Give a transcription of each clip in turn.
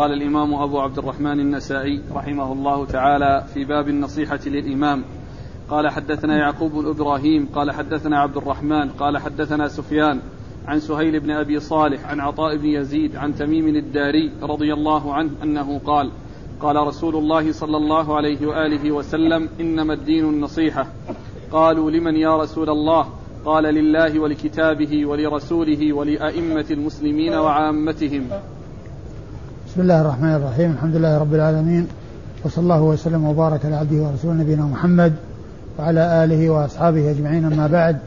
قال الإمام أبو عبد الرحمن النسائي رحمه الله تعالى في باب النصيحة للإمام. قال حدثنا يعقوب بن إبراهيم قال حدثنا عبد الرحمن قال حدثنا سفيان عن سهيل بن أبي صالح عن عطاء بن يزيد عن تميم الداري رضي الله عنه أنه قال قال رسول الله صلى الله عليه وآله وسلم إنما الدين النصيحة. قالوا لمن يا رسول الله؟ قال لله ولكتابه ولرسوله ولأئمة المسلمين وعامتهم. بسم الله الرحمن الرحيم. الحمد لله رب العالمين. وصلى الله وسلم وبارك على عبده ورسوله نبينا محمد وعلى آله وأصحابه أجمعين أما بعد.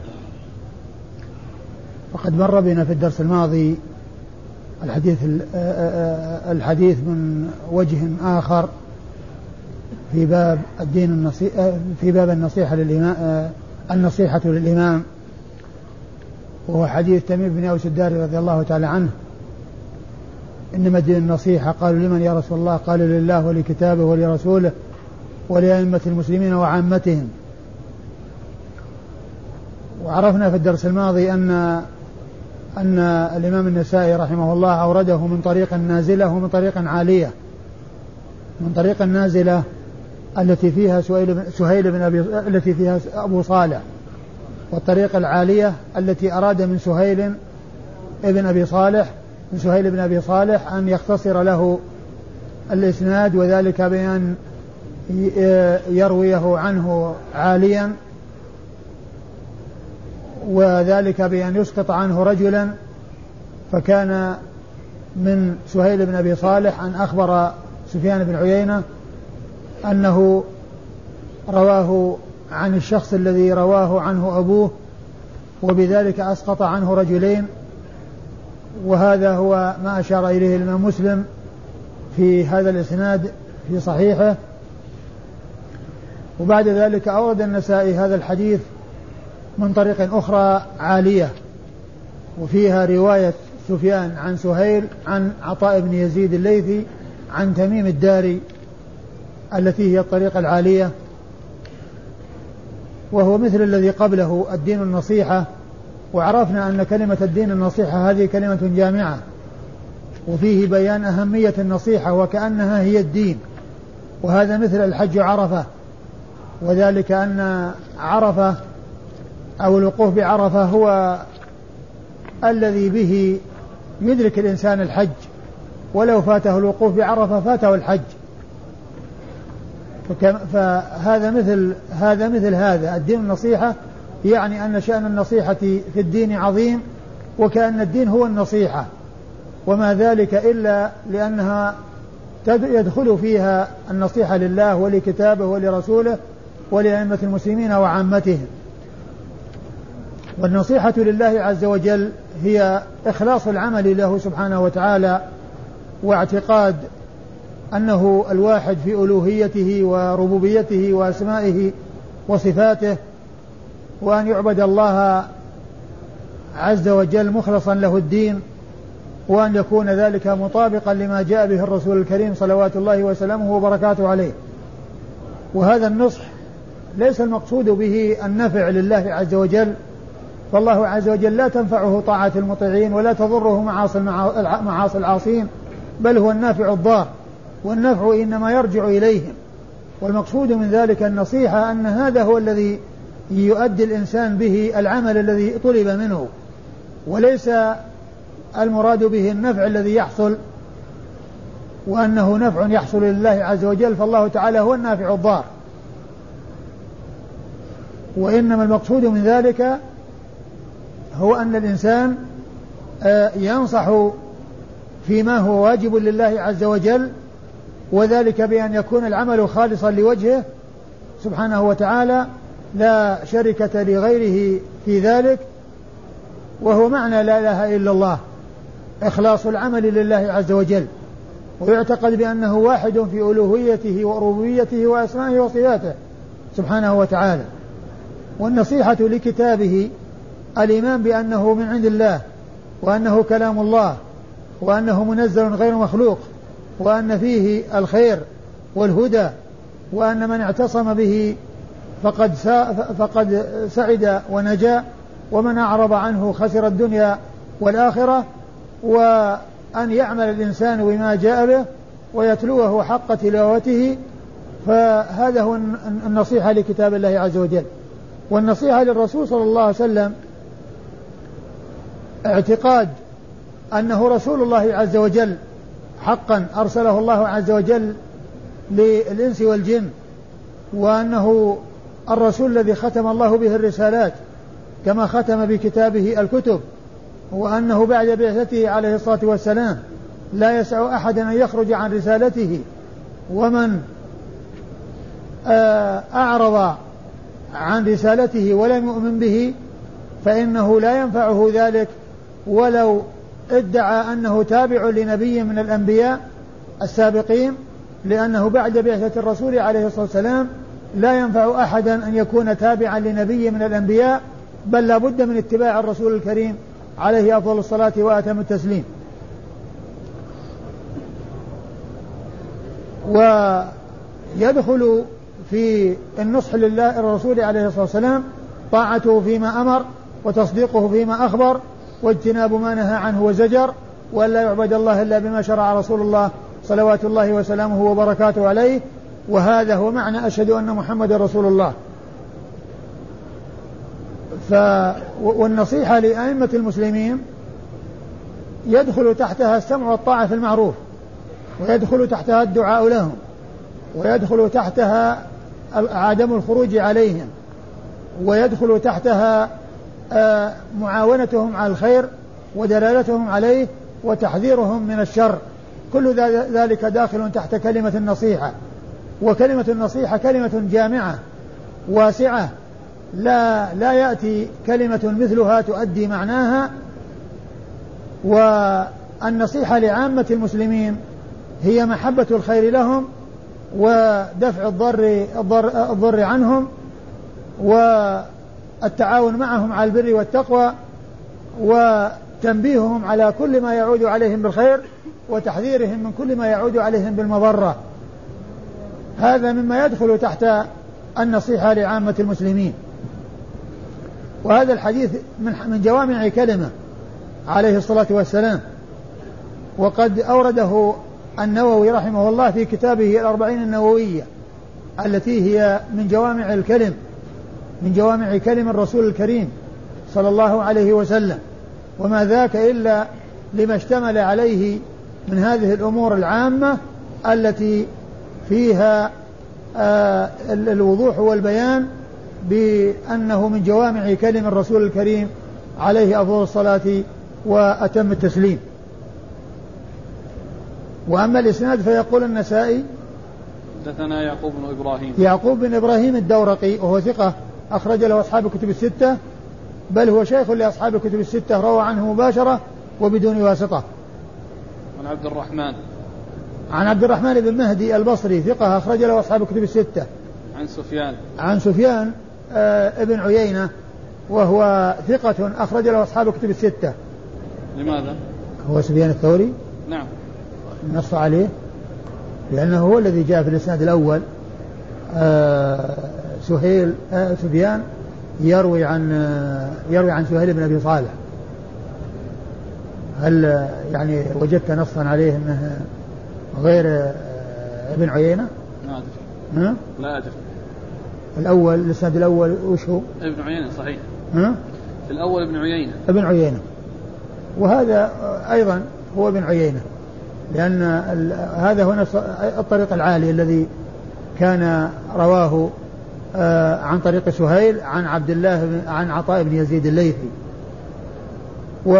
وقد مر بنا في الدرس الماضي الحديث الحديث من وجه آخر في باب الدين النصيحة في باب النصيحة للإمام النصيحة للإمام. وهو حديث تميم بن أوس الداري رضي الله تعالى عنه. إنما الدين النصيحة. قالوا لمن يا رسول الله؟ قالوا لله ولكتابه ولرسوله ولأئمة المسلمين وعامتهم. وعرفنا في الدرس الماضي أن أن الإمام النسائي رحمه الله أورده من طريق نازلة ومن طريق عالية. من طريق النازلة التي فيها سهيل بن, سهيل بن أبي التي فيها أبو صالح والطريقة العالية التي أراد من سهيل ابن أبي صالح من سهيل بن أبي صالح أن يختصر له الإسناد وذلك بأن يرويه عنه عاليا وذلك بأن يسقط عنه رجلا فكان من سهيل بن أبي صالح أن أخبر سفيان بن عيينة أنه رواه عن الشخص الذي رواه عنه أبوه وبذلك أسقط عنه رجلين وهذا هو ما أشار إليه الإمام مسلم في هذا الإسناد في صحيحه. وبعد ذلك أورد النسائي هذا الحديث من طريق أخرى عالية وفيها رواية سفيان عن سهيل عن عطاء بن يزيد الليثي عن تميم الداري التي هي الطريقة العالية وهو مثل الذي قبله الدين النصيحة وعرفنا أن كلمة الدين النصيحة هذه كلمة جامعة. وفيه بيان أهمية النصيحة وكأنها هي الدين. وهذا مثل الحج عرفة. وذلك أن عرفة أو الوقوف بعرفة هو الذي به يدرك الإنسان الحج. ولو فاته الوقوف بعرفة فاته الحج. فهذا مثل هذا مثل هذا. الدين النصيحة يعني أن شأن النصيحة في الدين عظيم وكأن الدين هو النصيحة وما ذلك إلا لأنها يدخل فيها النصيحة لله ولكتابه ولرسوله ولأئمة المسلمين وعامتهم والنصيحة لله عز وجل هي إخلاص العمل له سبحانه وتعالى واعتقاد أنه الواحد في ألوهيته وربوبيته وأسمائه وصفاته وأن يعبد الله عز وجل مخلصا له الدين وأن يكون ذلك مطابقا لما جاء به الرسول الكريم صلوات الله وسلامه وبركاته عليه. وهذا النصح ليس المقصود به النفع لله عز وجل فالله عز وجل لا تنفعه طاعة المطيعين ولا تضره معاصي العاصين بل هو النافع الضار والنفع إنما يرجع إليهم. والمقصود من ذلك النصيحة أن هذا هو الذي يؤدي الإنسان به العمل الذي طلب منه وليس المراد به النفع الذي يحصل وأنه نفع يحصل لله عز وجل فالله تعالى هو النافع الضار. وإنما المقصود من ذلك هو أن الإنسان آه، ينصح فيما هو واجب لله عز وجل وذلك بأن يكون العمل خالصا لوجهه سبحانه وتعالى لا شركة لغيره في ذلك وهو معنى لا إله إلا الله إخلاص العمل لله عز وجل ويعتقد بأنه واحد في ألوهيته وربوبيته وأسمائه وصفاته سبحانه وتعالى. والنصيحة لكتابه الإيمان بأنه من عند الله وأنه كلام الله وأنه منزل غير مخلوق وأن فيه الخير والهدى وأن من اعتصم به فقد فقد سعد ونجا ومن أعرض عنه خسر الدنيا والآخرة وأن يعمل الإنسان بما جاء به ويتلوه حق تلاوته. فهذا هو النصيحة لكتاب الله عز وجل. والنصيحة للرسول صلى الله عليه وسلم اعتقاد أنه رسول الله عز وجل حقا أرسله الله عز وجل للإنس والجن وأنه الرسول الذي ختم الله به الرسالات كما ختم بكتابه الكتب وأنه بعد بعثته عليه الصلاة والسلام لا يسع أحدا أن يخرج عن رسالته. ومن آه، أعرض عن رسالته ولم يؤمن به فإنه لا ينفعه ذلك ولو ادعى أنه تابع لنبي من الأنبياء السابقين لأنه بعد بعثة الرسول عليه الصلاة والسلام لا ينفع أحدا أن يكون تابعا لنبي من الأنبياء بل لا بد من اتباع الرسول الكريم عليه أفضل الصلاة وأتم التسليم. ويدخل في النصح لله الرسول عليه الصلاة والسلام طاعته فيما أمر وتصديقه فيما أخبر واجتناب ما نهى عنه وزجر وأن لا يعبد الله إلا بما شرع رسول الله صلوات الله وسلامه وبركاته عليه. وهذا هو معنى أشهد أن محمد رسول الله. ف والنصيحة لأئمة المسلمين يدخل تحتها السمع والطاعة في المعروف ويدخل تحتها الدعاء لهم ويدخل تحتها عدم الخروج عليهم ويدخل تحتها آه، معاونتهم على الخير ودلالتهم عليه وتحذيرهم من الشر. كل ذلك داخل تحت كلمة النصيحة. وكلمة النصيحة كلمة جامعة واسعة. لا لا يأتي كلمة مثلها تؤدي معناها. والنصيحة لعامة المسلمين هي محبة الخير لهم ودفع الضر الضر, الضر عنهم والتعاون معهم على البر والتقوى وتنبيههم على كل ما يعود عليهم بالخير وتحذيرهم من كل ما يعود عليهم بالمضرة. هذا مما يدخل تحت النصيحة لعامة المسلمين. وهذا الحديث من من جوامع كلمة عليه الصلاة والسلام. وقد أورده النووي رحمه الله في كتابه الأربعين النووية التي هي من جوامع الكلم من جوامع كلم الرسول الكريم صلى الله عليه وسلم. وما ذاك إلا لما اشتمل عليه من هذه الأمور العامة التي فيها آه الوضوح والبيان بأنه من جوامع كلم الرسول الكريم عليه أفضل الصلاة وأتم التسليم. وأما الإسناد فيقول النسائي حدثنا يعقوب بن إبراهيم. يعقوب بن إبراهيم الدورقي وهو ثقة أخرج له أصحاب الكتب الستة بل هو شيخ لأصحاب الكتب الستة روى عنه مباشرة وبدون واسطة. عن عبد الرحمن. عن عبد الرحمن بن مهدي البصري ثقة أخرج له أصحاب الكتب الستة. عن سفيان. عن سفيان آه ابن عيينة وهو ثقة أخرج له أصحاب الكتب الستة. لماذا؟ هو سفيان الثوري؟ نعم. نص عليه. لأنه هو الذي جاء في الإسناد الأول. آه سهيل آه سفيان يروي عن آه يروي عن سهيل بن أبي صالح. هل يعني وجدت نصا عليه إنه غير آه، ابن عيينة؟ ما أدري ها؟ لا أدري الأول الإسناد الأول وش هو؟ ابن عيينة صحيح ها؟ في الأول ابن عيينة ابن عيينة وهذا أيضا هو ابن عيينة لأن هذا هو الطريق العالي الذي كان رواه آه، عن طريق سهيل عن عبد الله عن عطاء بن يزيد الليثي و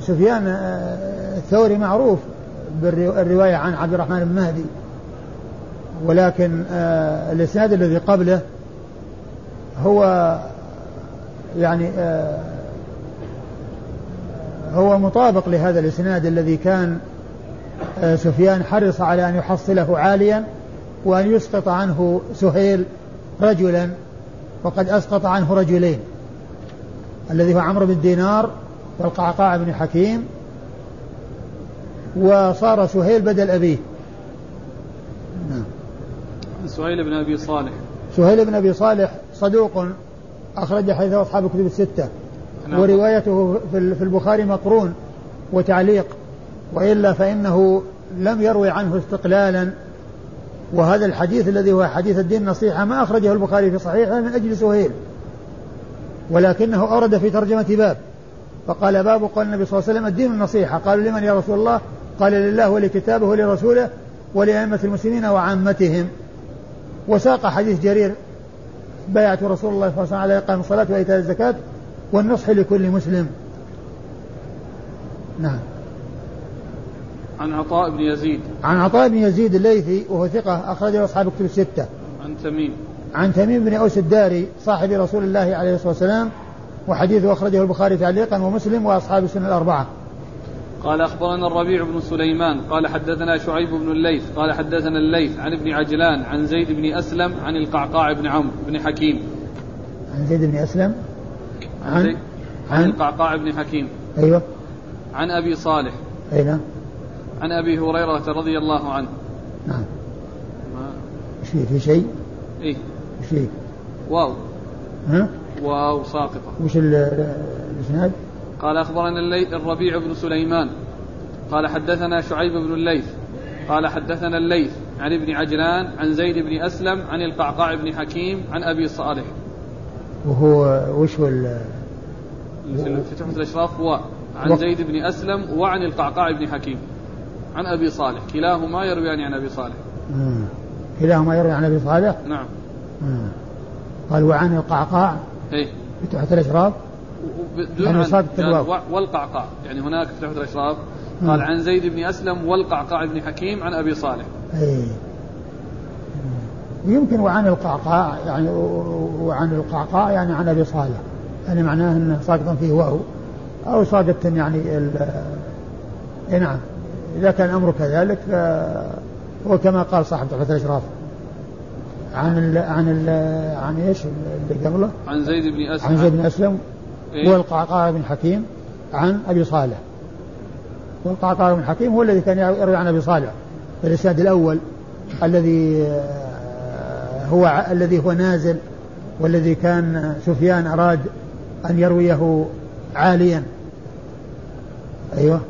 سفيان آه، الثوري معروف بالرواية عن عبد الرحمن بن مهدي. ولكن آه، الإسناد الذي قبله هو يعني آه، هو مطابق لهذا الإسناد الذي كان سفيان حرص على أن يحصله عاليا وأن يسقط عنه سهيل رجلا وقد أسقط عنه رجلين الذي هو عمرو بن دينار والقعقاع بن حكيم وصار سهيل بدل أبيه. نعم. سهيل بن أبي صالح. سهيل بن أبي صالح صدوق أخرج حديث أصحاب الكتب الستة. نعم. وروايته في البخاري مقرون وتعليق. وإلا فإنه لم يروي عنه استقلالا. وهذا الحديث الذي هو حديث الدين نصيحة ما أخرجه البخاري في صحيحه من أجل سهيل. ولكنه أورد في ترجمة باب. فقال باب قال النبي صلى الله عليه وسلم الدين النصيحة. قالوا لمن يا رسول الله؟ قال لله ولكتابه ولرسوله ولأئمة المسلمين وعامتهم. وساق حديث جرير بايعت رسول الله صلى الله عليه وسلم على إقام الصلاة وإيتاء الزكاة والنصح لكل مسلم. نعم. عن عطاء بن يزيد. عن عطاء بن يزيد الليثي وهو ثقة أخرجه أصحاب كتب الستة. عن تميم. عن تميم بن أوس الداري صاحب رسول الله عليه الصلاة والسلام وحديثه أخرجه البخاري تعليقا ومسلم وأصحاب السنة الأربعة. قال أخبرنا الربيع بن سليمان قال حدثنا شعيب بن الليث قال حدثنا الليث عن ابن عجلان عن زيد بن أسلم عن القعقاع بن عمرو بن حكيم. عن زيد بن أسلم؟ عن, عن, عن؟ القعقاع بن حكيم. أيوه. عن أبي صالح. أي نعم. عن أبي هريرة رضي الله عنه. نعم. إيش في في شيء؟ إيش في؟ واو. ها؟ واو ساقطة. وش الإسناد؟ قال أخبرنا الليث الربيع بن سليمان قال حدثنا شعيب بن الليث قال حدثنا الليث عن ابن عجلان عن زيد بن أسلم عن القعقاع بن حكيم عن أبي صالح. وهو وش هو في تحفة الأشراف و عن زيد بن أسلم وعن القعقاع بن حكيم عن أبي صالح. كلاهما يرويان عن أبي صالح. مم. كلاهما يروي عن أبي صالح؟ نعم. مم. قال وعن القعقاع؟ إيه. في تحفة الأشراف؟ عن صاد التلواو. والقعقاع. يعني هناك في تحفة الأشراف قال عن زيد بن أسلم والقعقاع بن حكيم عن أبي صالح. اي ويمكن وعن القعقاع يعني وعن القعقاع يعني عن أبي صالح. يعني معناه إنه ساقط فيه واو أو ساقط يعني ال- اي نعم. إذا كان الامر كذلك هو كما قال صاحب تحفة الأشراف. عن ال عن ال عن إيش؟ اللي قبله؟ عن زيد بن أسلم عن زيد بن أسلم. إيه؟ والقعقاع بن حكيم عن أبي صالح. والقعقاع بن حكيم هو الذي كان يروي عن أبي صالح في الإسناد الأول الذي آه، هو الذي هو نازل والذي كان سفيان أراد أن يرويه عاليا. أيوه.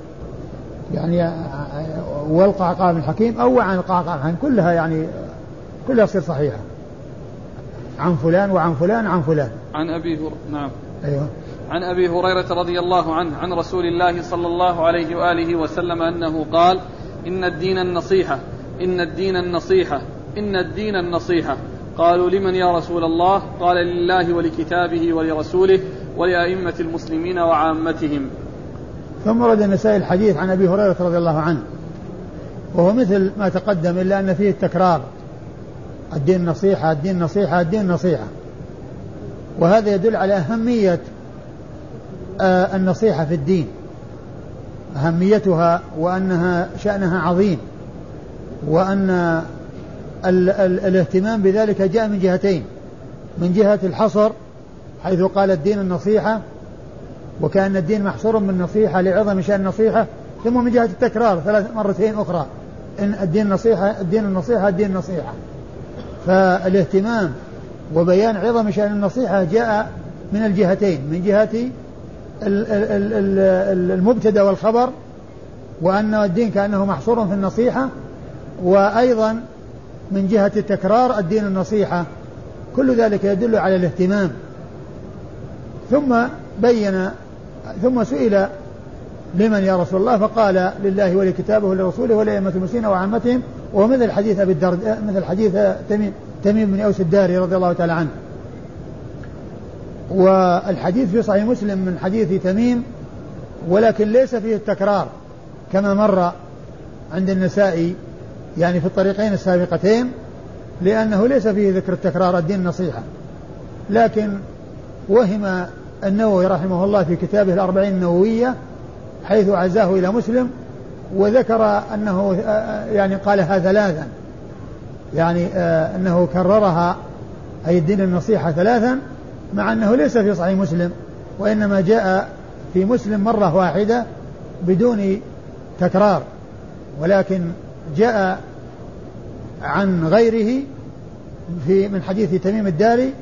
يعني آه، والقعقاع بن حكيم أو عن القعقاع حكيم كلها يعني كلها تصير صحيحة. عن فلان وعن فلان عن فلان. عن أبي هر... نعم. أيوه. عن أبي هريرة رضي الله عنه عن رسول الله صلى الله عليه وآله وسلم أنه قال إن الدين النصيحة إن الدين النصيحة إن الدين النصيحة. قالوا لمن يا رسول الله؟ قال لله ولكتابه ولرسوله ولأئمة المسلمين وعامتهم. ثم ورد النسائي الحديث عن أبي هريرة رضي الله عنه. وهو مثل ما تقدم إلا أن فيه التكرار. الدين نصيحه الدين نصيحه الدين نصيحه وهذا يدل على أهمية آه، النصيحة في الدين. أهميتها وأنها شأنها عظيم وأن ال ال الاهتمام بذلك جاء من جهتين من جهة الحصر حيث قال الدين النصيحة وكأن الدين محصور بالنصيحة لعظم شأن النصيحة ثم من جهة التكرار ثلاث مرتين أخرى إن الدين نصيحة الدين النصيحة الدين النصيحة. فالاهتمام وبيان عظم شأن النصيحة جاء من الجهتين من جهة المبتدأ والخبر وأن الدين كأنه محصور في النصيحة وأيضا من جهة التكرار الدين النصيحة. كل ذلك يدل على الاهتمام. ثم بين ثم سئل لمن يا رسول الله؟ فقال لله ولكتابه ولرسوله ولأئمة المسلمين وعامتهم ومثل حديث أبي الدرد مثل حديث تميم تميم بن أوس الداري رضي الله تعالى عنه. والحديث في صحيح مسلم من حديث تميم ولكن ليس فيه التكرار كما مر عند النسائي يعني في الطريقين السابقتين لأنه ليس فيه ذكر التكرار الدين النصيحة لكن وهم النووي رحمه الله في كتابه الأربعين النووية حيث عزاه إلى مسلم وذكر أنه يعني قالها ثلاثا يعني آه، أنه كررها أي الدين النصيحة ثلاثا مع أنه ليس في صحيح مسلم وإنما جاء في مسلم مرة واحدة بدون تكرار ولكن جاء عن غيره في من حديث تميم الداري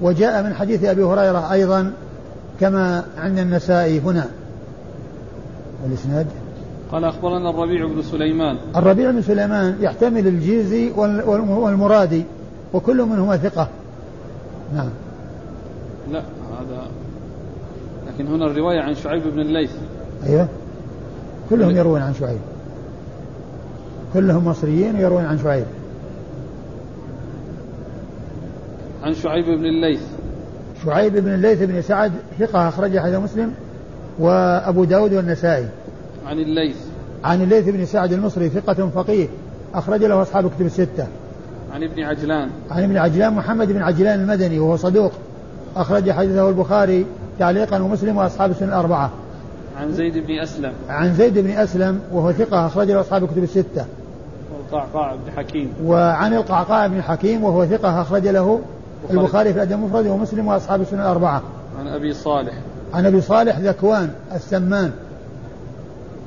وجاء من حديث أبي هريرة أيضا كما عند النسائي هنا. والإسناد؟ قال أخبرنا الربيع بن سليمان. الربيع بن سليمان يحتمل الجيزي والمرادي وكل منهما ثقة. نعم. لا هذا لكن هنا الرواية عن شعيب بن الليث. أيوه. كلهم يروون عن شعيب. كلهم مصريين ويروون عن شعيب. عن شعيب بن الليث. شعيب بن الليث بن سعد ثقة أخرج حديث مسلم وأبو داود والنسائي. عن الليث. عن الليث بن سعد المصري ثقة فقيه أخرج له أصحاب كتب الستة. عن ابن عجلان. عن ابن عجلان محمد بن عجلان المدني وهو صدوق. أخرج حديثه البخاري تعليقا ومسلم وأصحاب السنة الأربعة. عن زيد بن أسلم. عن زيد بن أسلم وهو ثقة أخرج له أصحاب كتب الستة. والقعقاع بن حكيم. وعن القعقاع بن حكيم وهو ثقة أخرج له البخاري. في الأدب المفرد ومسلم وأصحاب السنة الأربعة. عن أبي صالح. عن أبي صالح ذكوان السمان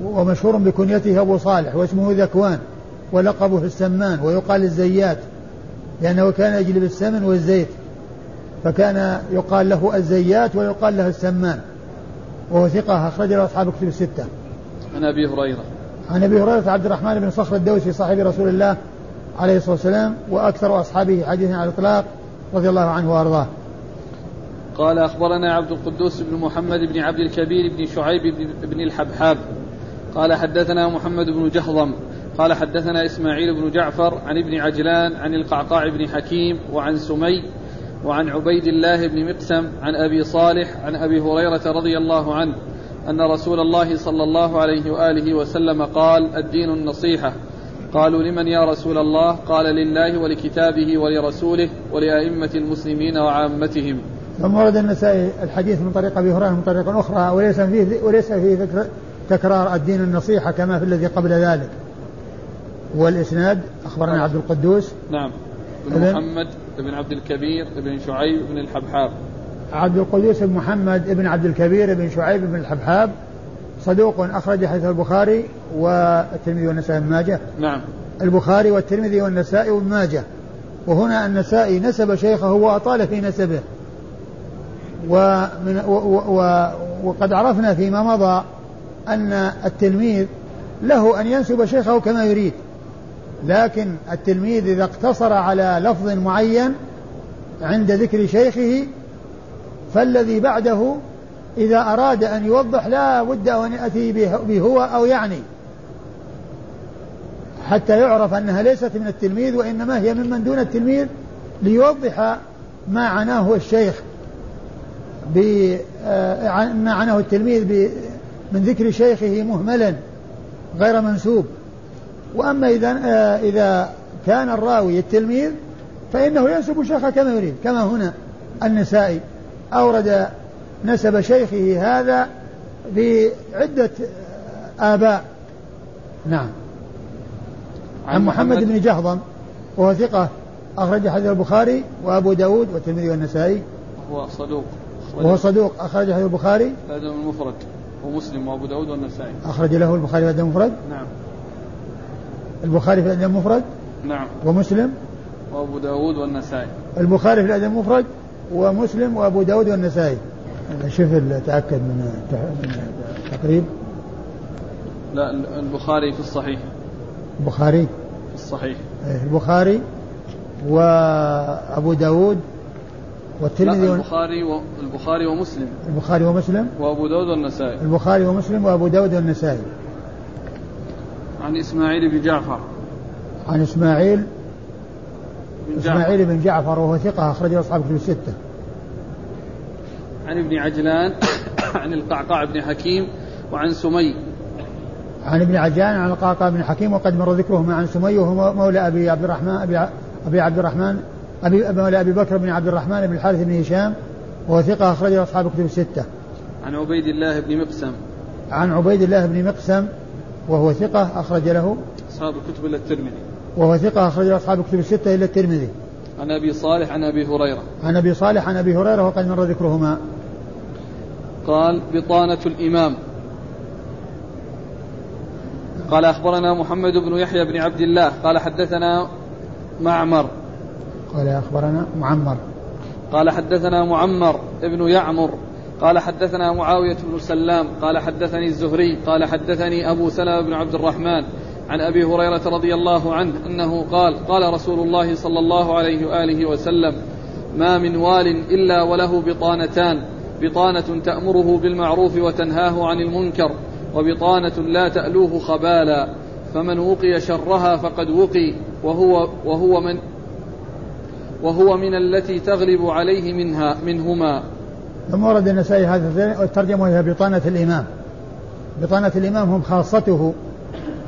ومشهور بكنيته أبو صالح واسمه ذكوان ولقبه السمان ويقال الزيات لأنه كان يجلب السمن والزيت. فكان يقال له الزيات ويقال له السمان وهو ثقة أخرج له أصحاب كتب الستة. عن أبي هريرة. عن أبي هريرة عبد الرحمن بن صخر الدوسي صاحب رسول الله عليه الصلاة والسلام وأكثر أصحابه حديثا على الإطلاق رضي الله عنه وأرضاه. قال أخبرنا عبد القدوس بن محمد بن عبد الكبير بن شعيب بن الحبحاب قال حدثنا محمد بن جهضم قال حدثنا إسماعيل بن جعفر عن ابن عجلان عن القعقاع بن حكيم وعن سمي وعن عبيد الله بن مقسم عن أبي صالح عن أبي هريرة رضي الله عنه أن رسول الله صلى الله عليه وآله وسلم قال الدين النصيحة. قالوا لمن يا رسول الله؟ قال لله ولكتابه ولرسوله ولأئمة المسلمين وعامتهم. ثم ورد النسائي الحديث من طريق أبي هريرة من طريق أخرى وليس فيه وليس فيه تكرار الدين النصيحة كما في الذي قبل ذلك. والإسناد أخبرنا عبد القدوس. نعم. بن محمد بن عبد الكبير بن شعيب بن الحبحاب. عبد القدوس بن محمد بن عبد الكبير بن شعيب بن الحبحاب صدوق أخرج حديث البخاري والترمذي والنسائي بن ماجه. نعم. البخاري والترمذي والنسائي وابن ماجه. وهنا النسائي نسب شيخه وأطال في نسبه. ومن و و و وقد عرفنا فيما مضى أن التلميذ له أن ينسب شيخه كما يريد. لكن التلميذ إذا اقتصر على لفظ معين عند ذكر شيخه فالذي بعده إذا أراد أن يوضح لا بد أن يأتي به هو أو يعني. حتى يعرف أنها ليست من التلميذ وإنما هي ممن دون التلميذ ليوضح ما عناه الشيخ آه، ما عناه التلميذ من ذكر شيخه مهملا غير منسوب. وأما إذا آه، إذا كان الراوي التلميذ فإنه ينسب شيخه كما يريد كما هنا النسائي. أورد نسب شيخه هذا بعدة آباء. نعم. عن محمد بن جهضم وهو ثقة أخرج حديث البخاري وأبو داود والترمذي والنسائي. وهو صدوق. وهو صدوق أخرج حديث البخاري. الأدب المفرد ومسلم وأبو داود والنسائي. أخرج له البخاري في الأدب المفرد. نعم. البخاري في الأدب المفرد نعم. ومسلم؟ وأبو داود والنسائي. البخاري في الأدب المفرد ومسلم وأبو داود والنسائي. شوف تأكد من التقريب. لا البخاري في الصحيح. البخاري؟ في الصحيح. إيه، البخاري وأبو داود والترمذي لا البخاري و... البخاري ومسلم. البخاري ومسلم؟ وأبو داود والنسائي. البخاري ومسلم وأبو داود والنسائي. عن إسماعيل بن جعفر. عن إسماعيل؟ بن إسماعيل بن جعفر وهو ثقة أخرجه أصحاب كتب الستة. عن ابن عجلان عن القعقاع بن حكيم وعن سمي. عن ابن عجلان عن القعقاع بن حكيم وقد مر ذكرهما عن سمي وهو مولى أبي عبد الرحمن أبي, أبي عبد الرحمن أبي مولى أبي بكر بن عبد الرحمن بن الحارث بن هشام وهو ثقة أخرجه أصحاب كتب الستة. عن عبيد الله بن مقسم. عن عبيد الله بن مقسم وهو ثقة أخرج له أصحاب الكتب إلا الترمذي. وهو ثقة أخرج له أصحاب الكتب الستة إلا الترمذي. عن أبي صالح عن أبي هريرة. عن أبي صالح عن أبي هريرة وقد مر ذكرهما. قال بطانة الإمام. قال أخبرنا محمد بن يحيى بن عبد الله. قال حدثنا معمر. قال أخبرنا معمر. قال حدثنا معمر ابن يعمر. قال حدثنا معاوية بن سلام قال حدثني الزهري قال حدثني أبو سلمة بن عبد الرحمن عن أبي هريرة رضي الله عنه أنه قال قال رسول الله صلى الله عليه وآله وسلم ما من وال إلا وله بطانتان بطانة تأمره بالمعروف وتنهاه عن المنكر وبطانة لا تألوه خبالا فمن وقي شرها فقد وقي وهو وهو من وهو من التي تغلب عليه منها منهما. ثم ورد النسائي هذا الترجمة وهي بطانة الإمام. بطانة الإمام هم خاصته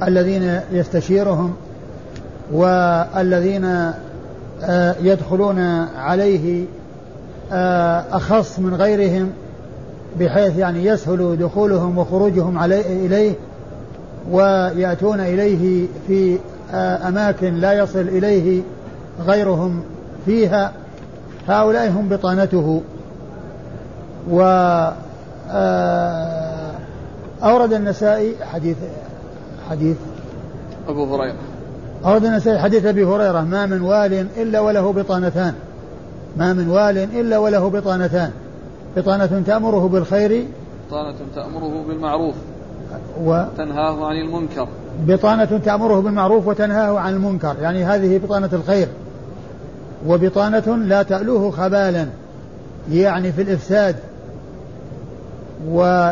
الذين يستشيرهم والذين آه، يدخلون عليه آه، أخص من غيرهم بحيث يعني يسهل دخولهم وخروجهم عليه إليه ويأتون إليه في آه، أماكن لا يصل إليه غيرهم فيها. هؤلاء هم بطانته. و أورد النسائي حديث حديث. أبو هريرة. أورد النسائي حديث أبي هريرة ما من وال إلا وله بطانتان. ما من وال إلا وله بطانتان. بطانة تأمره بالخير. بطانة تأمره بالمعروف. وتنهاه عن المنكر. بطانة تأمره بالمعروف وتنهاه عن المنكر. يعني هذه بطانة الخير. وبطانة لا تألوه خبالا. يعني في الإفساد. و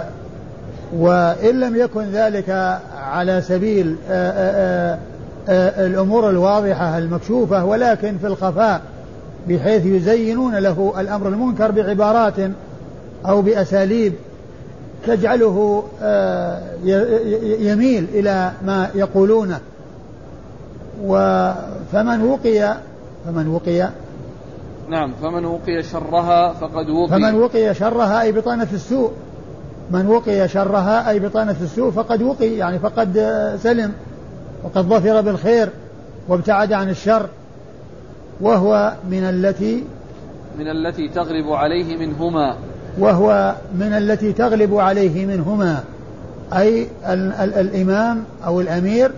وإن لم يكن ذلك على سبيل آآ آآ آآ الأمور الواضحة المكشوفة ولكن في الخفاء بحيث يزينون له الأمر المنكر بعبارات أو بأساليب تجعله يميل إلى ما يقولونه. فمن وقي فمن وقي نعم فمن وقي شرها فقد وقي. فمن وقي شرها أي بطانة السوء. من وقي شرها أي بطانة السوء فقد وقي يعني فقد سلم وقد ظفر بالخير وابتعد عن الشر وهو من التي من التي تغلب عليه منهما. وهو من التي تغلب عليه منهما. أي ال ال الإمام أو الأمير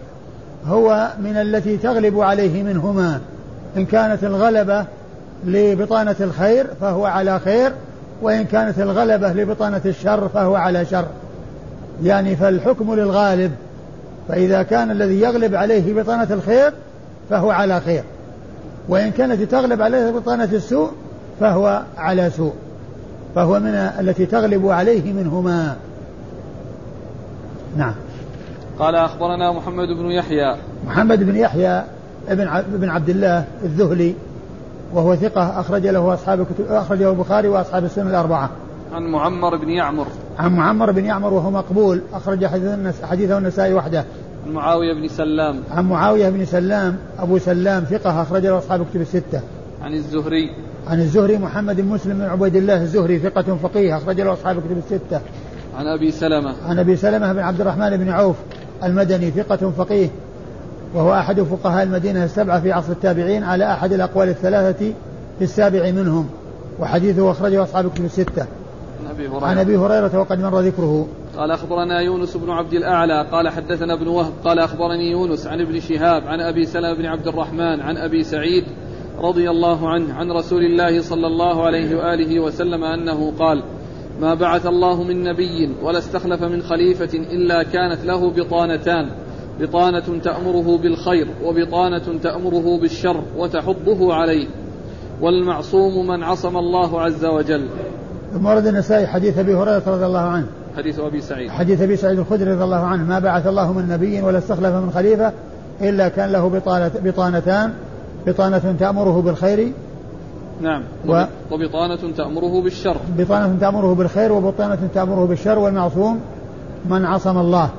هو من التي تغلب عليه منهما. إن كانت الغلبة لبطانة الخير فهو على خير وإن كانت الغلبة لبطانة الشر فهو على شر. يعني فالحكم للغالب فإذا كان الذي يغلب عليه بطانة الخير فهو على خير وإن كانت تغلب عليه بطانة السوء فهو على سوء فهو من التي تغلب عليه منهما. نعم. قال أخبرنا محمد بن يحيى. محمد بن يحيى ابن ابن عبد الله الذهلي وهو ثقة أخرج له أصحاب الكتب أخرجه البخاري وأصحاب السنة الأربعة. عن معمر بن يعمر. عن معمر بن يعمر وهو مقبول أخرج حديثه النسائي وحده. عن معاوية بن سلام. عن معاوية بن سلام أبو سلام ثقة أخرج له أصحاب الكتب الستة. عن الزهري. عن الزهري محمد بن مسلم بن عبيد الله الزهري ثقة فقيه أخرج له أصحاب الكتب الستة. عن أبي سلمة. عن أبي سلمة بن عبد الرحمن بن عوف المدني ثقة فقيه وهو أحد فقهاء المدينة السبعة في عصر التابعين على أحد الأقوال الثلاثة في السابع منهم وحديثه أخرجه أصحاب الكتب الستة. عن أبي هريرة. عن أبي هريرة وقد مر ذكره. قال أخبرنا يونس بن عبد الأعلى قال حدثنا ابن وهب قال أخبرني يونس عن ابن شهاب عن أبي سلمة بن عبد الرحمن عن أبي سعيد رضي الله عنه عن رسول الله صلى الله عليه وآله وسلم أنه قال ما بعث الله من نبي ولا استخلف من خليفة إلا كانت له بطانتان بطانة تأمره بالخير وبطانة تأمره بالشر وتحضه عليه. والمعصوم من عصم الله عز وجل. ثم ورد النسائي حديث أبي هريرة رضي الله عنه. حديث أبي سعيد. حديث أبي سعيد الخدري رضي الله عنه. ما بعث الله من نبي ولا استخلف من خليفة إلا كان له بطانة بطانتان بطانة تأمره بالخير نعم. و... وبطانة تأمره بالشر. بطانة تأمره بالخير وبطانة تأمره بالشر والمعصوم من عصم الله.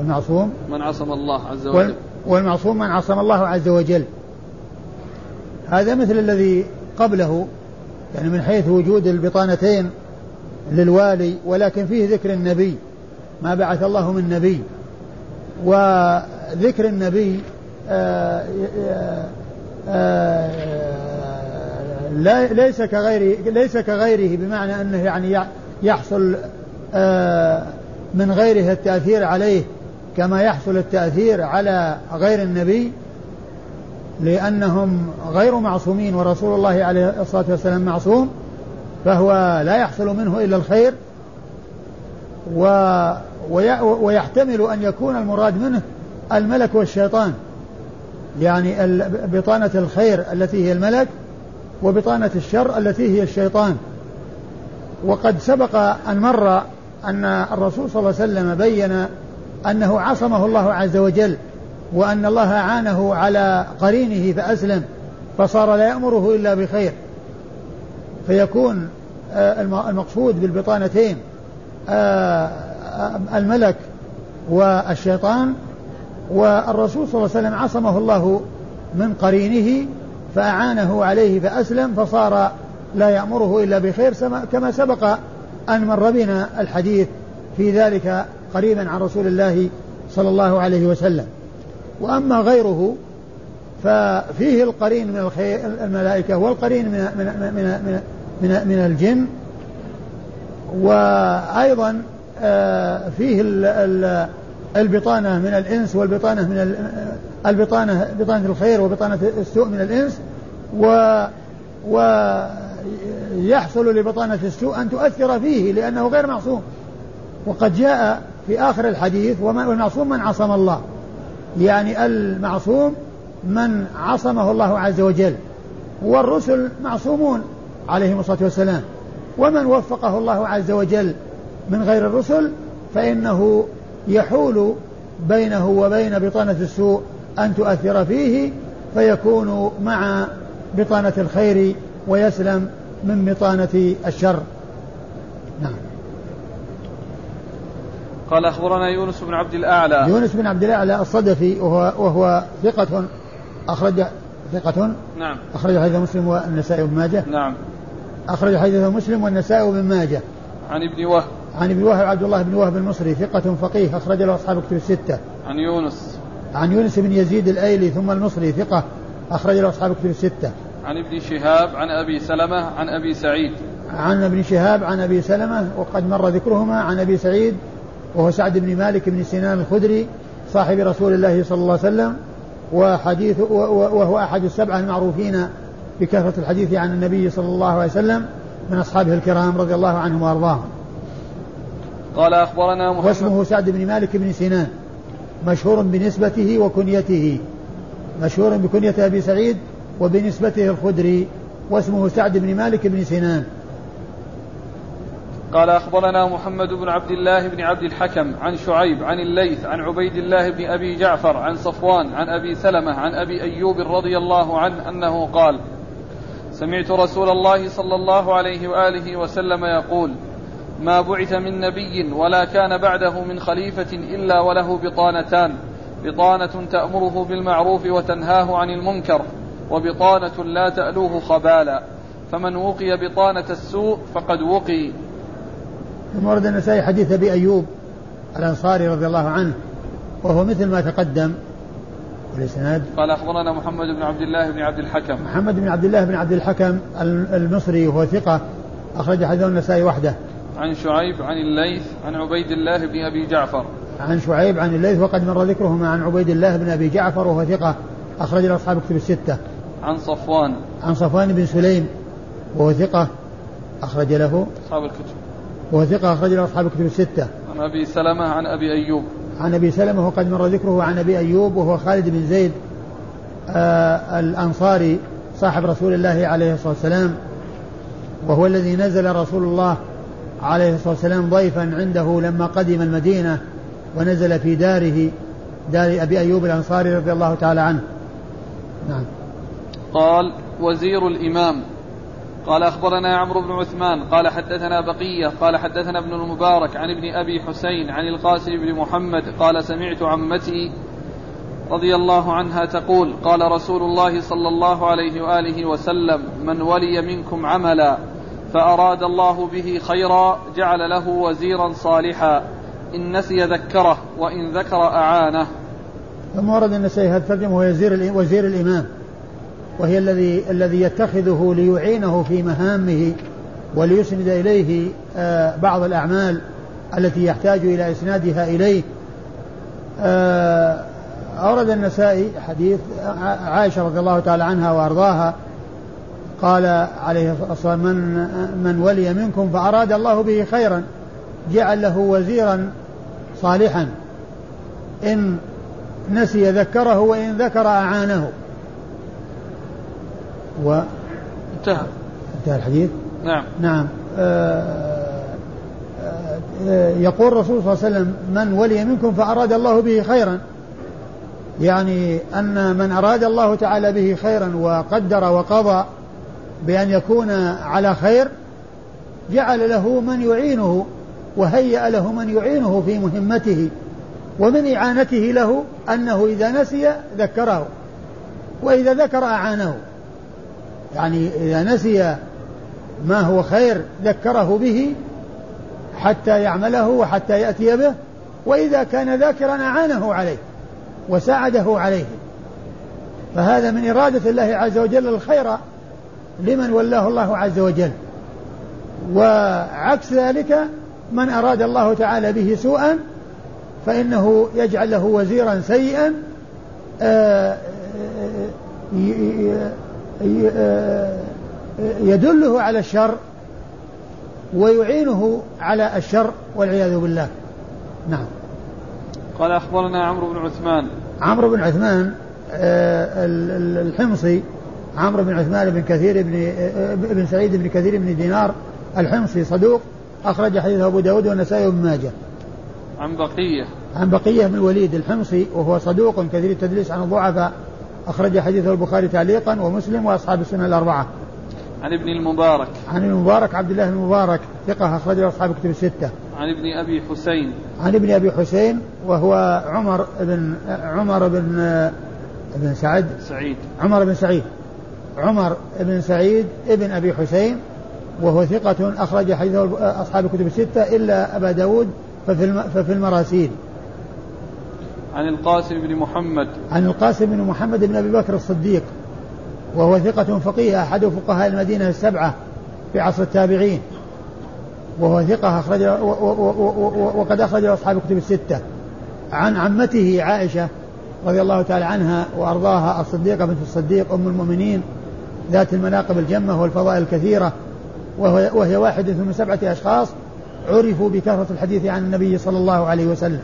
المعصوم من عصم الله عز وجل. والمعصوم من عصم الله عز وجل. هذا مثل الذي قبله يعني من حيث وجود البطانتين للوالي ولكن فيه ذكر النبي ما بعث الله من نبي. وذكر النبي آآ آآ آآ ليس كغيره ليس كغيره بمعنى أنه يعني يحصل من غيره التأثير عليه. كما يحصل التأثير على غير النبي لأنهم غير معصومين ورسول الله عليه الصلاة والسلام معصوم فهو لا يحصل منه إلا الخير و ويحتمل أن يكون المراد منه الملك والشيطان. يعني بطانة الخير التي هي الملك وبطانة الشر التي هي الشيطان. وقد سبق أن مر أن الرسول صلى الله عليه وسلم بين أنه عصمه الله عز وجل وأن الله أعانه على قرينه فأسلم فصار لا يأمره إلا بخير. فيكون آه، المقصود بالبطانتين آه، الملك والشيطان والرسول صلى الله عليه وسلم عصمه الله من قرينه فأعانه عليه فأسلم فصار لا يأمره إلا بخير كما سبق أن مر بنا الحديث في ذلك قريبا عن رسول الله صلى الله عليه وسلم. وأما غيره ففيه القرين من الخير الملائكة والقرين من من من من من, من الجن. وأيضا آه، فيه البطانة من الإنس والبطانة من البطانة بطانة الخير وبطانة السوء من الإنس. و ويحصل لبطانة السوء أن تؤثر فيه لأنه غير معصوم. وقد جاء في آخر الحديث والمعصوم من عصم الله. يعني المعصوم من عصمه الله عز وجل. والرسل معصومون عليهم الصلاة والسلام. ومن وفقه الله عز وجل من غير الرسل فإنه يحول بينه وبين بطانة السوء أن تؤثر فيه فيكون مع بطانة الخير ويسلم من بطانة الشر. نعم. قال أخبرنا يونس بن عبد الأعلى. يونس بن عبد الأعلى الصدفي وهو, وهو ثقة أخرج ثقة نعم. أخرج حديث مسلم والنسائي وابن ماجه. نعم. أخرج حديث مسلم والنسائي وابن ماجه. عن ابن وهب. عن ابن وهب عبد الله بن وهب المصري ثقة فقيه أخرج له أصحاب كتب الستة. عن يونس. عن يونس بن يزيد الأيلي ثم المصري ثقة أخرج له أصحاب كتب الستة. عن ابن شهاب عن أبي سلمة عن أبي سعيد. عن ابن شهاب عن أبي سلمة وقد مر ذكرهما عن أبي سعيد وهو سعد بن مالك بن سنان الخدري صاحب رسول الله صلى الله عليه وسلم وحديث وهو أحد السبعة المعروفين بكثرة الحديث عن النبي صلى الله عليه وسلم من أصحابه الكرام رضي الله عنهم وأرضاهم. قال أخبرنا محمد. واسمه سعد بن مالك بن سنان مشهور بنسبته وكنيته. مشهور بكنية أبي سعيد وبنسبته الخدري واسمه سعد بن مالك بن سنان. قال أخبرنا محمد بن عبد الله بن عبد الحكم عن شعيب عن الليث عن عبيد الله بن أبي جعفر عن صفوان عن أبي سلمة عن أبي أيوب رضي الله عنه أنه قال سمعت رسول الله صلى الله عليه وآله وسلم يقول ما بعث من نبي ولا كان بعده من خليفة إلا وله بطانتان بطانة تأمره بالمعروف وتنهاه عن المنكر وبطانة لا تألوه خبالا فمن وقي بطانة السوء فقد وقي. ثم ورد النسائي حديث أبي أيوب الأنصاري رضي الله عنه وهو مثل ما تقدم الاسناد قال أخبرنا محمد بن عبد الله بن عبد الحكم. محمد بن عبد الله بن عبد الحكم المصري وهو ثقة أخرج حديث النسائي وحده. عن شعيب عن الليث عن عبيد الله بن أبي جعفر. عن شعيب عن الليث وقد مر ذكرهما عن عبيد الله بن أبي جعفر وهو ثقة أخرج له أصحاب كتب الستة. عن صفوان. عن صفوان بن سليم وهو ثقة أخرج له أصحاب الكتب. وهو ثقة أخرج له أصحاب الكتب الستة. عن أبي سلمة عن أبي أيوب. عن أبي سلمة وقد مر ذكره عن أبي أيوب وهو خالد بن زيد آه الأنصاري صاحب رسول الله عليه الصلاة والسلام وهو الذي نزل رسول الله عليه الصلاة والسلام ضيفا عنده لما قدم المدينة ونزل في داره دار أبي أيوب الأنصاري رضي الله تعالى عنه نعم قال وزير الإمام قال أخبرنا عمرو بن عثمان قال حدثنا بقية قال حدثنا ابن المبارك عن ابن أبي حسين عن القاسم بن محمد قال سمعت عمتي رضي الله عنها تقول قال رسول الله صلى الله عليه وآله وسلم من ولي منكم عملا فأراد الله به خيرا جعل له وزيرا صالحا إن نسي ذكره وإن ذكر أعانه ثم ورد النسائي هذا الترجمة وزير الإمام. وهي الذي الذي يتخذه ليعينه في مهامه وليسند إليه آه، بعض الأعمال التي يحتاج إلى إسنادها إليه. آه، أورد النسائي حديث عائشة رضي الله تعالى عنها وأرضاها. قال عليه الصلاة والسلام من, من ولي منكم فأراد الله به خيرا جعل له وزيرا صالحا. إن نسي ذكره وإن ذكر أعانه. و انتهى. انتهى الحديث؟ نعم. نعم. آه، آه، يقول الرسول صلى الله عليه وسلم من ولي منكم فأراد الله به خيرا. يعني أن من أراد الله تعالى به خيرا وقدر وقضى بأن يكون على خير جعل له من يعينه وهيأ له من يعينه في مهمته ومن إعانته له أنه إذا نسي ذكره وإذا ذكر أعانه. يعني إذا نسي ما هو خير ذكره به حتى يعمله وحتى يأتي به وإذا كان ذاكرا أعانه عليه وساعده عليه. فهذا من إرادة الله عز وجل الخير لمن ولاه الله عز وجل. وعكس ذلك من أراد الله تعالى به سوءا فإنه يجعل له وزيرا سيئا آه، آه، يدله على الشر ويعينه على الشر والعياذ بالله. نعم. قال أخبرنا عمرو بن عثمان. عمرو بن عثمان آه، الحمصي عمرو بن عثمان بن كثير بن بن سعيد بن كثير بن دينار الحمصي صدوق أخرج حديثه أبو داود والنسائي وابن ماجه. عن بقية. عن بقية بن الوليد الحمصي وهو صدوق كثير التدليس عن الضعفاء. أخرج حديثه البخاري تعليقا ومسلم وأصحاب السنة الأربعة. عن ابن المبارك. عن المبارك عبد الله المبارك ثقة أخرجه أصحاب كتب الستة. عن ابن أبي حسين. عن ابن أبي حسين وهو عمر بن عمر بن بن سعد سعيد. عمر بن سعيد. عمر بن سعيد ابن أبي حسين وهو ثقة أخرج حديثه أصحاب الكتب الستة إلا أبا داود ففي, ففي المراسيل. عن القاسم بن محمد. عن القاسم بن محمد بن أبي بكر الصديق وهو ثقة فقيه أحد فقهاء المدينة السبعة في عصر التابعين وهو ثقة أخرج وقد أخرج أصحاب الكتب الستة. عن عمته عائشة رضي الله تعالى عنها وأرضاها الصديقة بنت الصديق أم المؤمنين ذات المناقب الجمة والفضائل الكثيرة وهي, وهي واحدة من سبعة أشخاص عرفوا بكثرة الحديث عن النبي صلى الله عليه وسلم.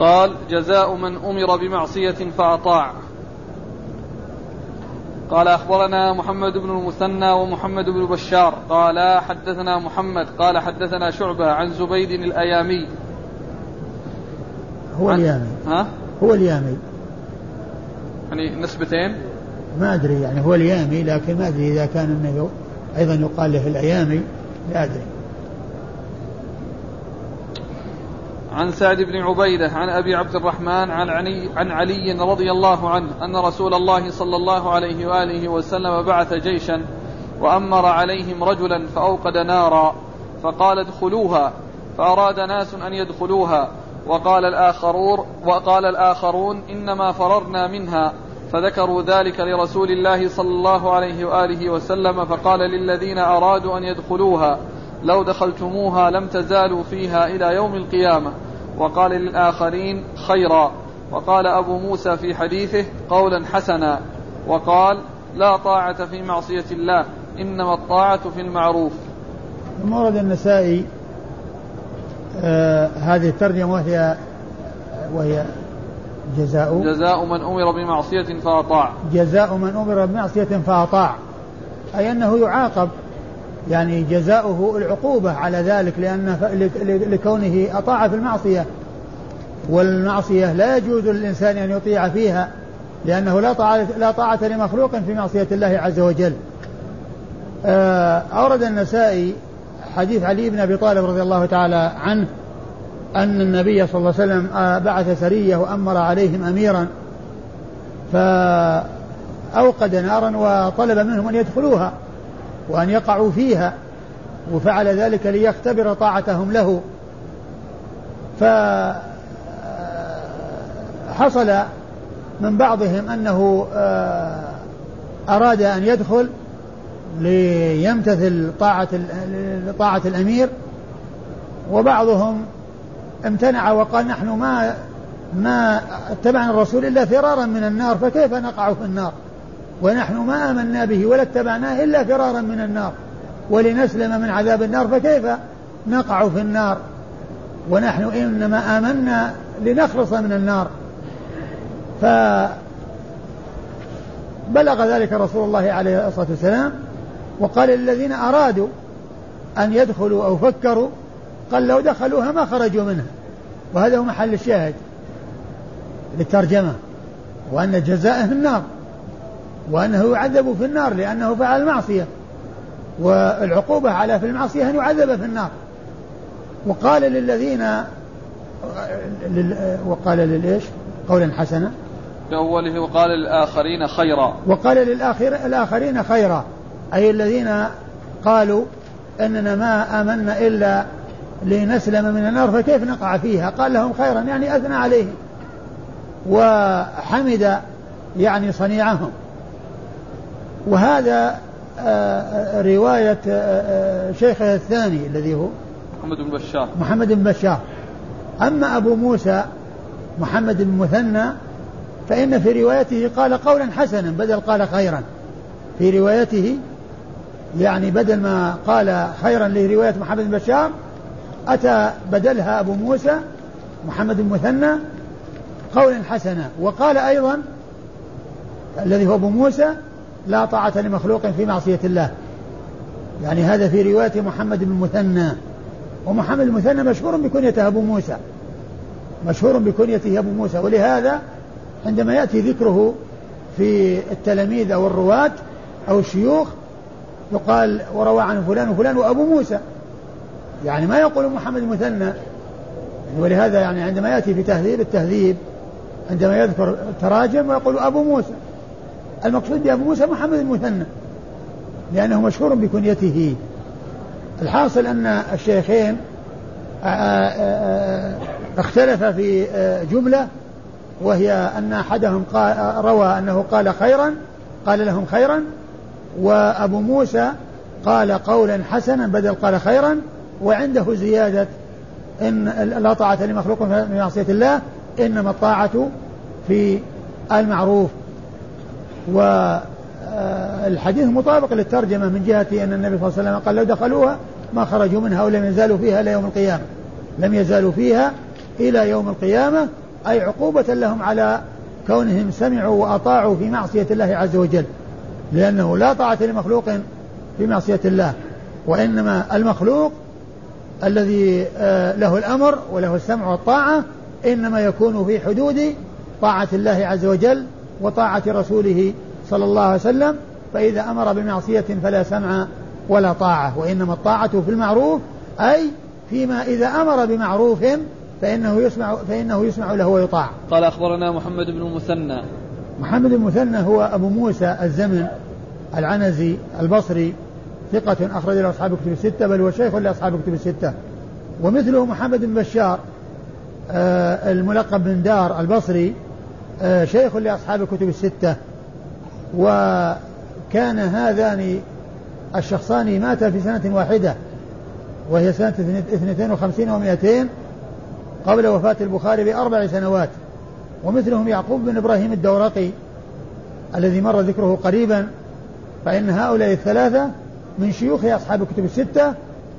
قال جزاء من أمر بمعصية فأطاع. قال أخبرنا محمد بن المثنى ومحمد بن بشار. قال حدثنا محمد. قال حدثنا شعبة عن زبيد الأيامي. هو اليامي. ها؟ هو اليامي. يعني نسبتين؟ ما أدري يعني هو اليامي لكن ما أدري إذا كان أنه أيضا يقال له الأيامي. لا أدري. عن سعد بن عبيدة عن أبي عبد الرحمن عن علي, عن علي رضي الله عنه أن رسول الله صلى الله عليه وآله وسلم بعث جيشا وأمر عليهم رجلا فأوقد نارا فقال ادخلوها فأراد ناس أن يدخلوها وقال الآخرون وقال الآخرون إنما فررنا منها فذكروا ذلك لرسول الله صلى الله عليه وآله وسلم فقال للذين أرادوا أن يدخلوها لو دخلتموها لم تزالوا فيها إلى يوم القيامة. وقال للآخرين خيرا. وقال أبو موسى في حديثه قولا حسنا. وقال لا طاعة في معصية الله إنما الطاعة في المعروف. ثم ورد النسائي آه هذه الترجمة وهي وهي جزاء. جزاء من أمر بمعصية فأطاع. جزاء من أمر بمعصية فأطاع. أي أنه يعاقب يعني جزاؤه العقوبة على ذلك لأن لكونه أطاع في المعصية. والمعصية لا يجوز للإنسان أن يطيع فيها لأنه لا طاعة, لا طاعة لمخلوق في معصية الله عز وجل. آه، أورد النسائي حديث علي بن أبي طالب رضي الله تعالى عنه أن النبي صلى الله عليه وسلم آه، بعث سرية وأمر عليهم أميرا فأوقد نارا وطلب منهم أن يدخلوها. وأن يقعوا فيها وفعل ذلك ليختبر طاعتهم له. فحصل من بعضهم أنه آه، أراد أن يدخل ليمتثل طاعة طاعة الأمير. وبعضهم امتنع وقال نحن ما ما اتبعنا الرسول إلا فرارا من النار فكيف نقع في النار؟ ونحن ما آمنا به ولا اتبعناه إلا فرارا من النار. ولنسلم من عذاب النار فكيف نقع في النار؟ ونحن إنما آمنا لنخلص من النار. فبلغ ذلك رسول الله عليه الصلاة والسلام وقال للذين أرادوا أن يدخلوا أو فكروا قال لو دخلوها ما خرجوا منها. وهذا هو محل الشاهد للترجمة وأن جزاءه النار. وأنه يعذب في النار لأنه فعل المعصية والعقوبة على في المعصية أن يعذب في النار. وقال للذين وقال للإيش قولا حسنا. بأوله وقال للآخرين خيرا. وقال للآخر الآخرين خيرا. أي الذين قالوا أننا ما آمنا إلا لنسلم من النار فكيف نقع فيها؟ قال لهم خيرا يعني أثنى عليهم. وحمد يعني صنيعهم. وهذا آه، رواية آه، شيخه الثاني الذي هو محمد بن بشار. محمد بن بشار. أما أبو موسى محمد بن مثنى فإن في روايته قال قولا حسنا بدل قال خيرا. في روايته يعني بدل ما قال خيرا لرواية محمد بن بشار أتى بدلها أبو موسى محمد بن مثنى قولا حسنا. وقال أيضا الذي هو أبو موسى لا طاعة لمخلوق في معصية الله. يعني هذا في رواية محمد بن مثنى. ومحمد المثنى مشهور بكنيته أبو موسى. مشهور بكنيته أبو موسى. ولهذا عندما يأتي ذكره في التلاميذ أو الرواة أو الشيوخ يقال وروى عن فلان وفلان وأبو موسى. يعني ما يقول محمد المثنى ولهذا يعني عندما يأتي في تهذيب التهذيب عندما يذكر تراجم ويقول أبو موسى. المقصود بأبو موسى محمد المثنى لأنه مشهور بكنيته. الحاصل أن الشيخين آه، آه، آه، اختلف في جملة وهي أن أحدهم قال روى أنه قال خيرا قال لهم خيرا وأبو موسى قال قولا حسنا بدل قال خيرا وعنده زيادة إن لا طاعة لمخلوق في معصية الله إنما الطاعة في المعروف. والحديث مطابق للترجمة من جهة أن النبي صلى الله عليه وسلم قال لو دخلوها ما خرجوا منها ولم يزالوا فيها إلى يوم القيامة. لم يزالوا فيها إلى يوم القيامة أي عقوبة لهم على كونهم سمعوا وأطاعوا في معصية الله عز وجل. لأنه لا طاعة لمخلوق في معصية الله وإنما المخلوق الذي آه، له الأمر وله السمع والطاعة إنما يكون في حدود طاعة الله عز وجل وطاعة رسوله صلى الله عليه وسلم فإذا أمر بمعصية فلا سمع ولا طاعة وإنما الطاعة في المعروف أي فيما إذا أمر بمعروف فإنه يسمع فإنه يسمع له ويطاع. قال أخبرنا محمد بن المثنى. محمد بن المثنى هو أبو موسى الزمن العنزي البصري ثقة أخرج له أصحاب كتب الستة بل هو شيخ لأصحاب كتب الستة. ومثله محمد بن بشار آه الملقب بن دار البصري شيخ لأصحاب الكتب الستة. وكان هذان الشخصان ماتا في سنة واحدة وهي سنة 52 و200 قبل وفاة البخاري بأربع سنوات. ومثلهم يعقوب بن إبراهيم الدورقي الذي مر ذكره قريبا. فإن هؤلاء الثلاثة من شيوخ أصحاب الكتب الستة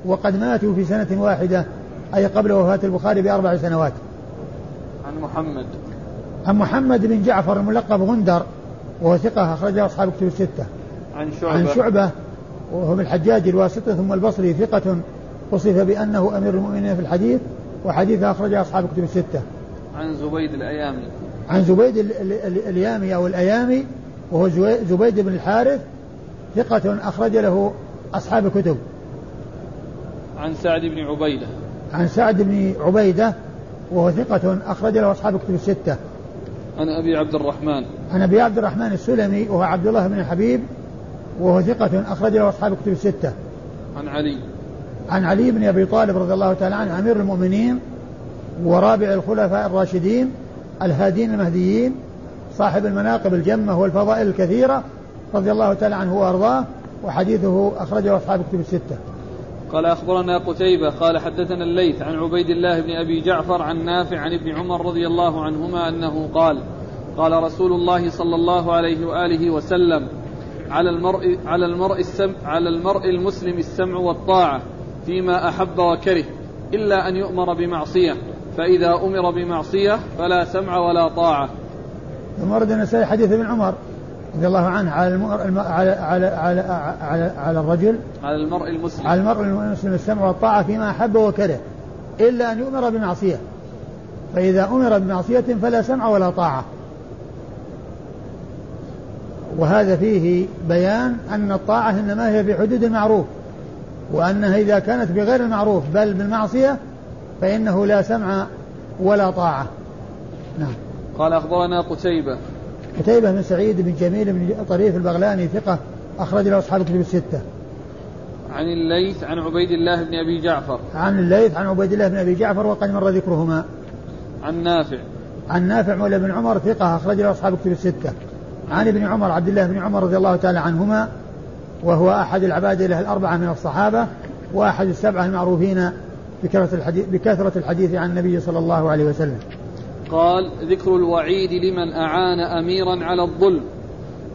وقد ماتوا في سنة واحدة أي قبل وفاة البخاري بأربع سنوات. عن محمد. عن محمد بن جعفر الملقب غندر وهو ثقة أخرجه أصحاب الكتب الستة. عن شعبة عن شعبة. وهو من الحجاج الواسطة ثم البصري ثقة وصف بأنه أمير المؤمنين في الحديث وحديث أخرجه أصحاب الكتب الستة. عن زبيد الأيامي. عن زبيد اليامي أو الأيامي وهو زبيد بن الحارث ثقة أخرج له أصحاب الكتب. عن سعد بن عبيدة. عن سعد بن عبيدة وهو ثقة أخرج له أصحاب الكتب الستة. عن أبي عبد الرحمن. عن أبي عبد الرحمن السلمي وهو عبد الله بن حبيب وهو ثقة أخرج له أصحاب الكتب الستة. عن علي. عن علي بن أبي طالب رضي الله تعالى عنه أمير المؤمنين ورابع الخلفاء الراشدين الهادين المهديين صاحب المناقب الجمة والفضائل الكثيرة رضي الله تعالى عنه وأرضاه وحديثه أخرجه أصحاب الكتب الستة. قال أخبرنا قتيبة قال حدثنا الليث عن عبيد الله بن أبي جعفر عن نافع عن ابن عمر رضي الله عنهما أنه قال قال رسول الله صلى الله عليه وآله وسلم على المرء على المرء السمع على المرء المسلم السمع والطاعة فيما أحب وكره إلا أن يؤمر بمعصية فإذا أمر بمعصية فلا سمع ولا طاعة. ثم النسائي حديث ابن عمر. رضي الله عنه على المر... على على على على, على الرجل. على المرء المسلم. على المرء المسلم السمع والطاعة فيما أحب وكره إلا أن يؤمر بمعصية. فإذا أمر بمعصية فلا سمع ولا طاعة. وهذا فيه بيان أن الطاعة إنما هي في حدود المعروف وأنها إذا كانت بغير المعروف بل بالمعصية فإنه لا سمع ولا طاعة. نعم. قال أخبرنا قتيبة. قتيبة بن سعيد بن جميل بن طريف البغلاني ثقة أخرج له أصحاب الكتب الستة. عن الليث عن عبيد الله بن أبي جعفر. عن الليث عن عبيد الله بن أبي جعفر وقد مر ذكرهما. عن نافع. عن نافع مولى بن عمر ثقة أخرج له أصحاب الكتب الستة. عن ابن عمر عبد الله بن عمر رضي الله تعالى عنهما وهو أحد العبادلة الأربعة من الصحابة وأحد السبعة المعروفين بكثرة الحديث, بكثرة الحديث عن النبي صلى الله عليه وسلم. قال ذكر الوعيد لمن أعان أميرا على الظلم.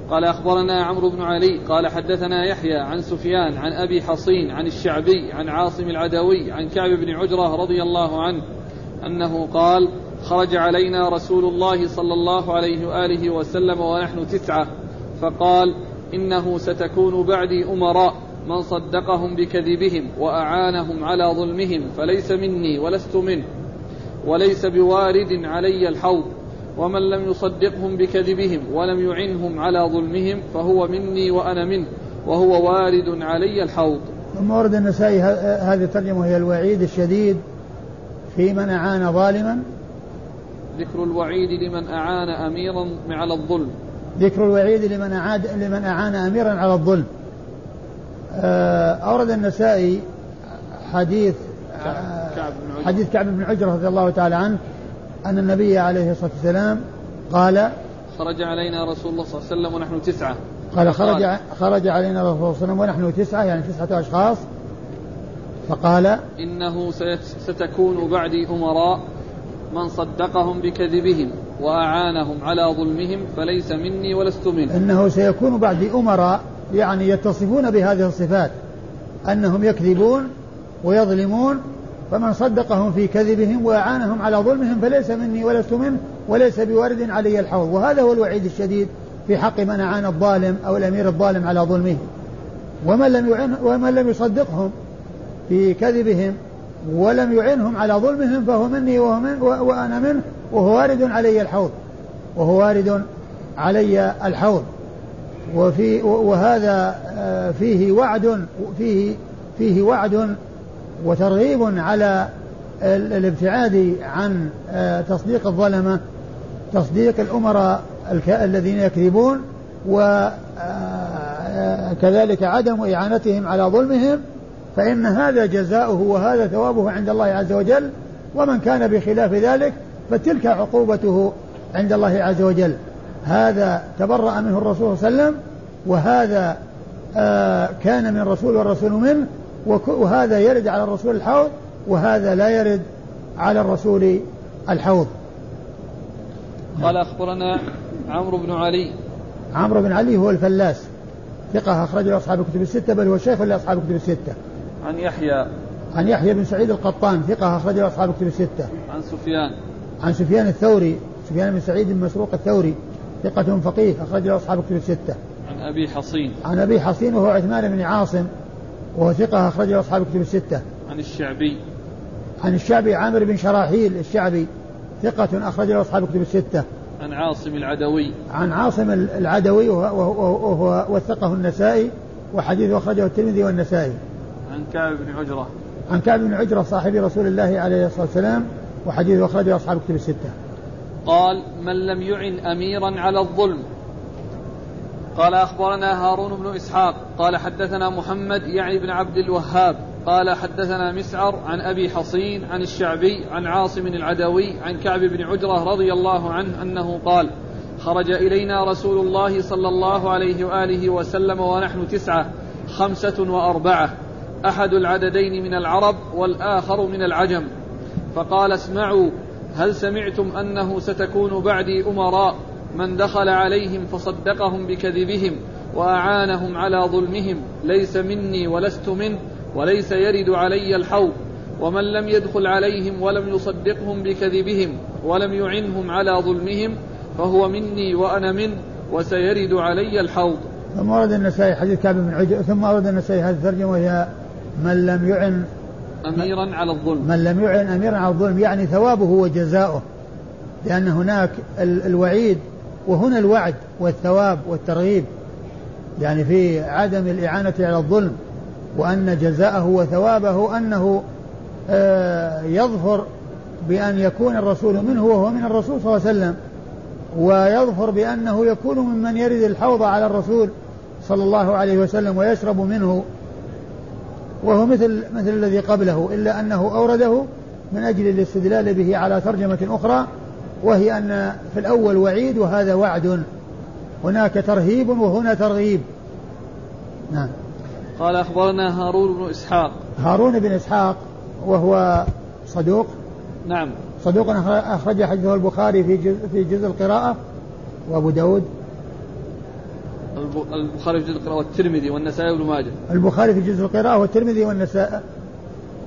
قال أخبرنا عمرو بن علي. قال حدثنا يحيى عن سفيان عن أبي حصين عن الشعبي عن عاصم العدوي عن كعب بن عجرة رضي الله عنه أنه قال خرج علينا رسول الله صلى الله عليه وآله وسلم ونحن تسعة. فقال إنه ستكون بعدي أمراء من صدقهم بكذبهم وأعانهم على ظلمهم فليس مني ولست منه. وليس بوارد علي الحوض ومن لم يصدقهم بكذبهم ولم يعنهم على ظلمهم فهو مني وأنا منه وهو وارد علي الحوض. ثم ورد النسائي هذه الترجمة وهي الوعيد الشديد في من أعان ظالما. ذكر الوعيد لمن أعان أميرا على الظلم. ذكر الوعيد لمن أعاد لمن أعان أميرا على الظلم. آه، أورد النسائي حديث كعب بن عجرة. حديث كعب بن عجرة رضي الله تعالى عنه أن النبي عليه الصلاة والسلام قال خرج علينا رسول الله صلى الله عليه وسلم ونحن تسعة. قال خرج خرج علينا الرسول صلى الله عليه وسلم ونحن تسعة يعني تسعة أشخاص. فقال إنه ستكون بعدي أمراء من صدقهم بكذبهم وأعانهم على ظلمهم فليس مني ولست منه إنه سيكون بعد أمراء يعني يتصفون بهذه الصفات أنهم يكذبون ويظلمون فمن صدقهم في كذبهم وأعانهم على ظلمهم فليس مني ولست منه وليس بوارد علي الحوض. وهذا هو الوعيد الشديد في حق من أعان الظالم أو الأمير الظالم على ظلمه. ومن لم يعن ومن لم يصدقهم في كذبهم ولم يعنهم على ظلمهم فهو مني وهو من وأنا منه وهو وارد علي الحوض. وهو وارد علي الحوض. وفي وهذا آه، فيه وعد فيه فيه وعد وترغيب على الابتعاد عن آه، تصديق الظلمة تصديق الأمراء الذين يكذبون وكذلك آه، عدم إعانتهم على ظلمهم فإن هذا جزاؤه وهذا ثوابه عند الله عز وجل ومن كان بخلاف ذلك فتلك عقوبته عند الله عز وجل. هذا تبرأ منه الرسول صلى الله عليه وسلم وهذا آه كان من الرسول والرسول منه وهذا يرد على الرسول الحوض وهذا لا يرد على الرسول الحوض. قال أخبرنا عمرو بن علي. عمرو بن علي هو الفلاس. ثقة أخرجه أصحاب الكتب الستة بل هو شيخ لأصحاب الكتب الستة. عن يحيى. عن يحيى بن سعيد القطان ثقة أخرجه أصحاب الكتب الستة. عن سفيان. عن سفيان الثوري سفيان بن سعيد بن مسروق الثوري ثقة فقيه أخرجه أصحاب الكتب الستة. عن أبي حصين. عن أبي حصين وهو عثمان بن عاصم وهو ثقة أخرجه أصحاب الكتب الستة. عن الشعبي. عن الشعبي عامر بن شراحيل الشعبي ثقة أخرجه أصحاب الكتب الستة. عن عاصم العدوي. عن عاصم العدوي وهو وثقه النسائي وحديثه أخرجه الترمذي والنسائي. عن كعب بن عجرة. عن كعب بن عجرة صاحب رسول الله عليه الصلاة والسلام وحديثه أخرجه أصحاب الكتب الستة. قال من لم يعن أميرا على الظلم قال أخبرنا هارون بن إسحاق قال حدثنا محمد يعني بن عبد الوهاب قال حدثنا مسعر عن أبي حصين عن الشعبي عن عاصم العدوي عن كعب بن عجرة رضي الله عنه أنه قال خرج إلينا رسول الله صلى الله عليه وآله وسلم ونحن تسعة خمسة وأربعة أحد العددين من العرب والآخر من العجم فقال اسمعوا هل سمعتم أنه ستكون بعدي أمراء من دخل عليهم فصدقهم بكذبهم وأعانهم على ظلمهم ليس مني ولست منه وليس يرد علي الحوض. ومن لم يدخل عليهم ولم يصدقهم بكذبهم ولم يعنهم على ظلمهم فهو مني وأنا منه وسيرد علي الحوض. ثم ورد النسائي حديث كعب بن عجل ثم ورد النسائي هذه الترجمة وهي من لم يعن أميرا على الظلم. من لم يعن أميرا على الظلم يعني ثوابه وجزاؤه لأن هناك الوعيد وهنا الوعد والثواب والترغيب يعني في عدم الإعانة على الظلم وأن جزاءه وثوابه أنه آه، يظفر بأن يكون الرسول منه وهو من الرسول صلى الله عليه وسلم ويظفر بأنه يكون ممن يرد الحوض على الرسول صلى الله عليه وسلم ويشرب منه وهو مثل مثل الذي قبله إلا أنه أورده من أجل الاستدلال به على ترجمة أخرى وهي أن في الأول وعيد وهذا وعد. هناك ترهيب وهنا ترغيب. نعم. قال أخبرنا هارون بن إسحاق. هارون بن إسحاق وهو صدوق. نعم. صدوق أخرج حديثه البخاري في جزء في جزء القراءة وأبو داود. البخاري في جزء القراءة والترمذي والنسائي وابن ماجه. البخاري في جزء القراءة والترمذي والنسائي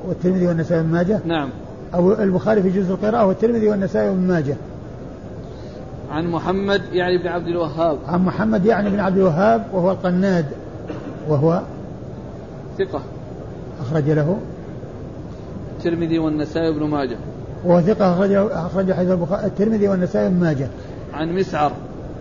والترمذي والنسائي وابن ماجه. نعم. أو البخاري في جزء القراءة والترمذي والنسائي وابن ماجه. عن محمد يعني بن عبد الوهاب. عن محمد يعني بن عبد الوهاب وهو القناد وهو ثقة. أخرج له. الترمذي والنسائي وابن ماجه. وهو ثقة أخرج أخرج حديث الترمذي والنسائي وابن ماجه. عن مسعر.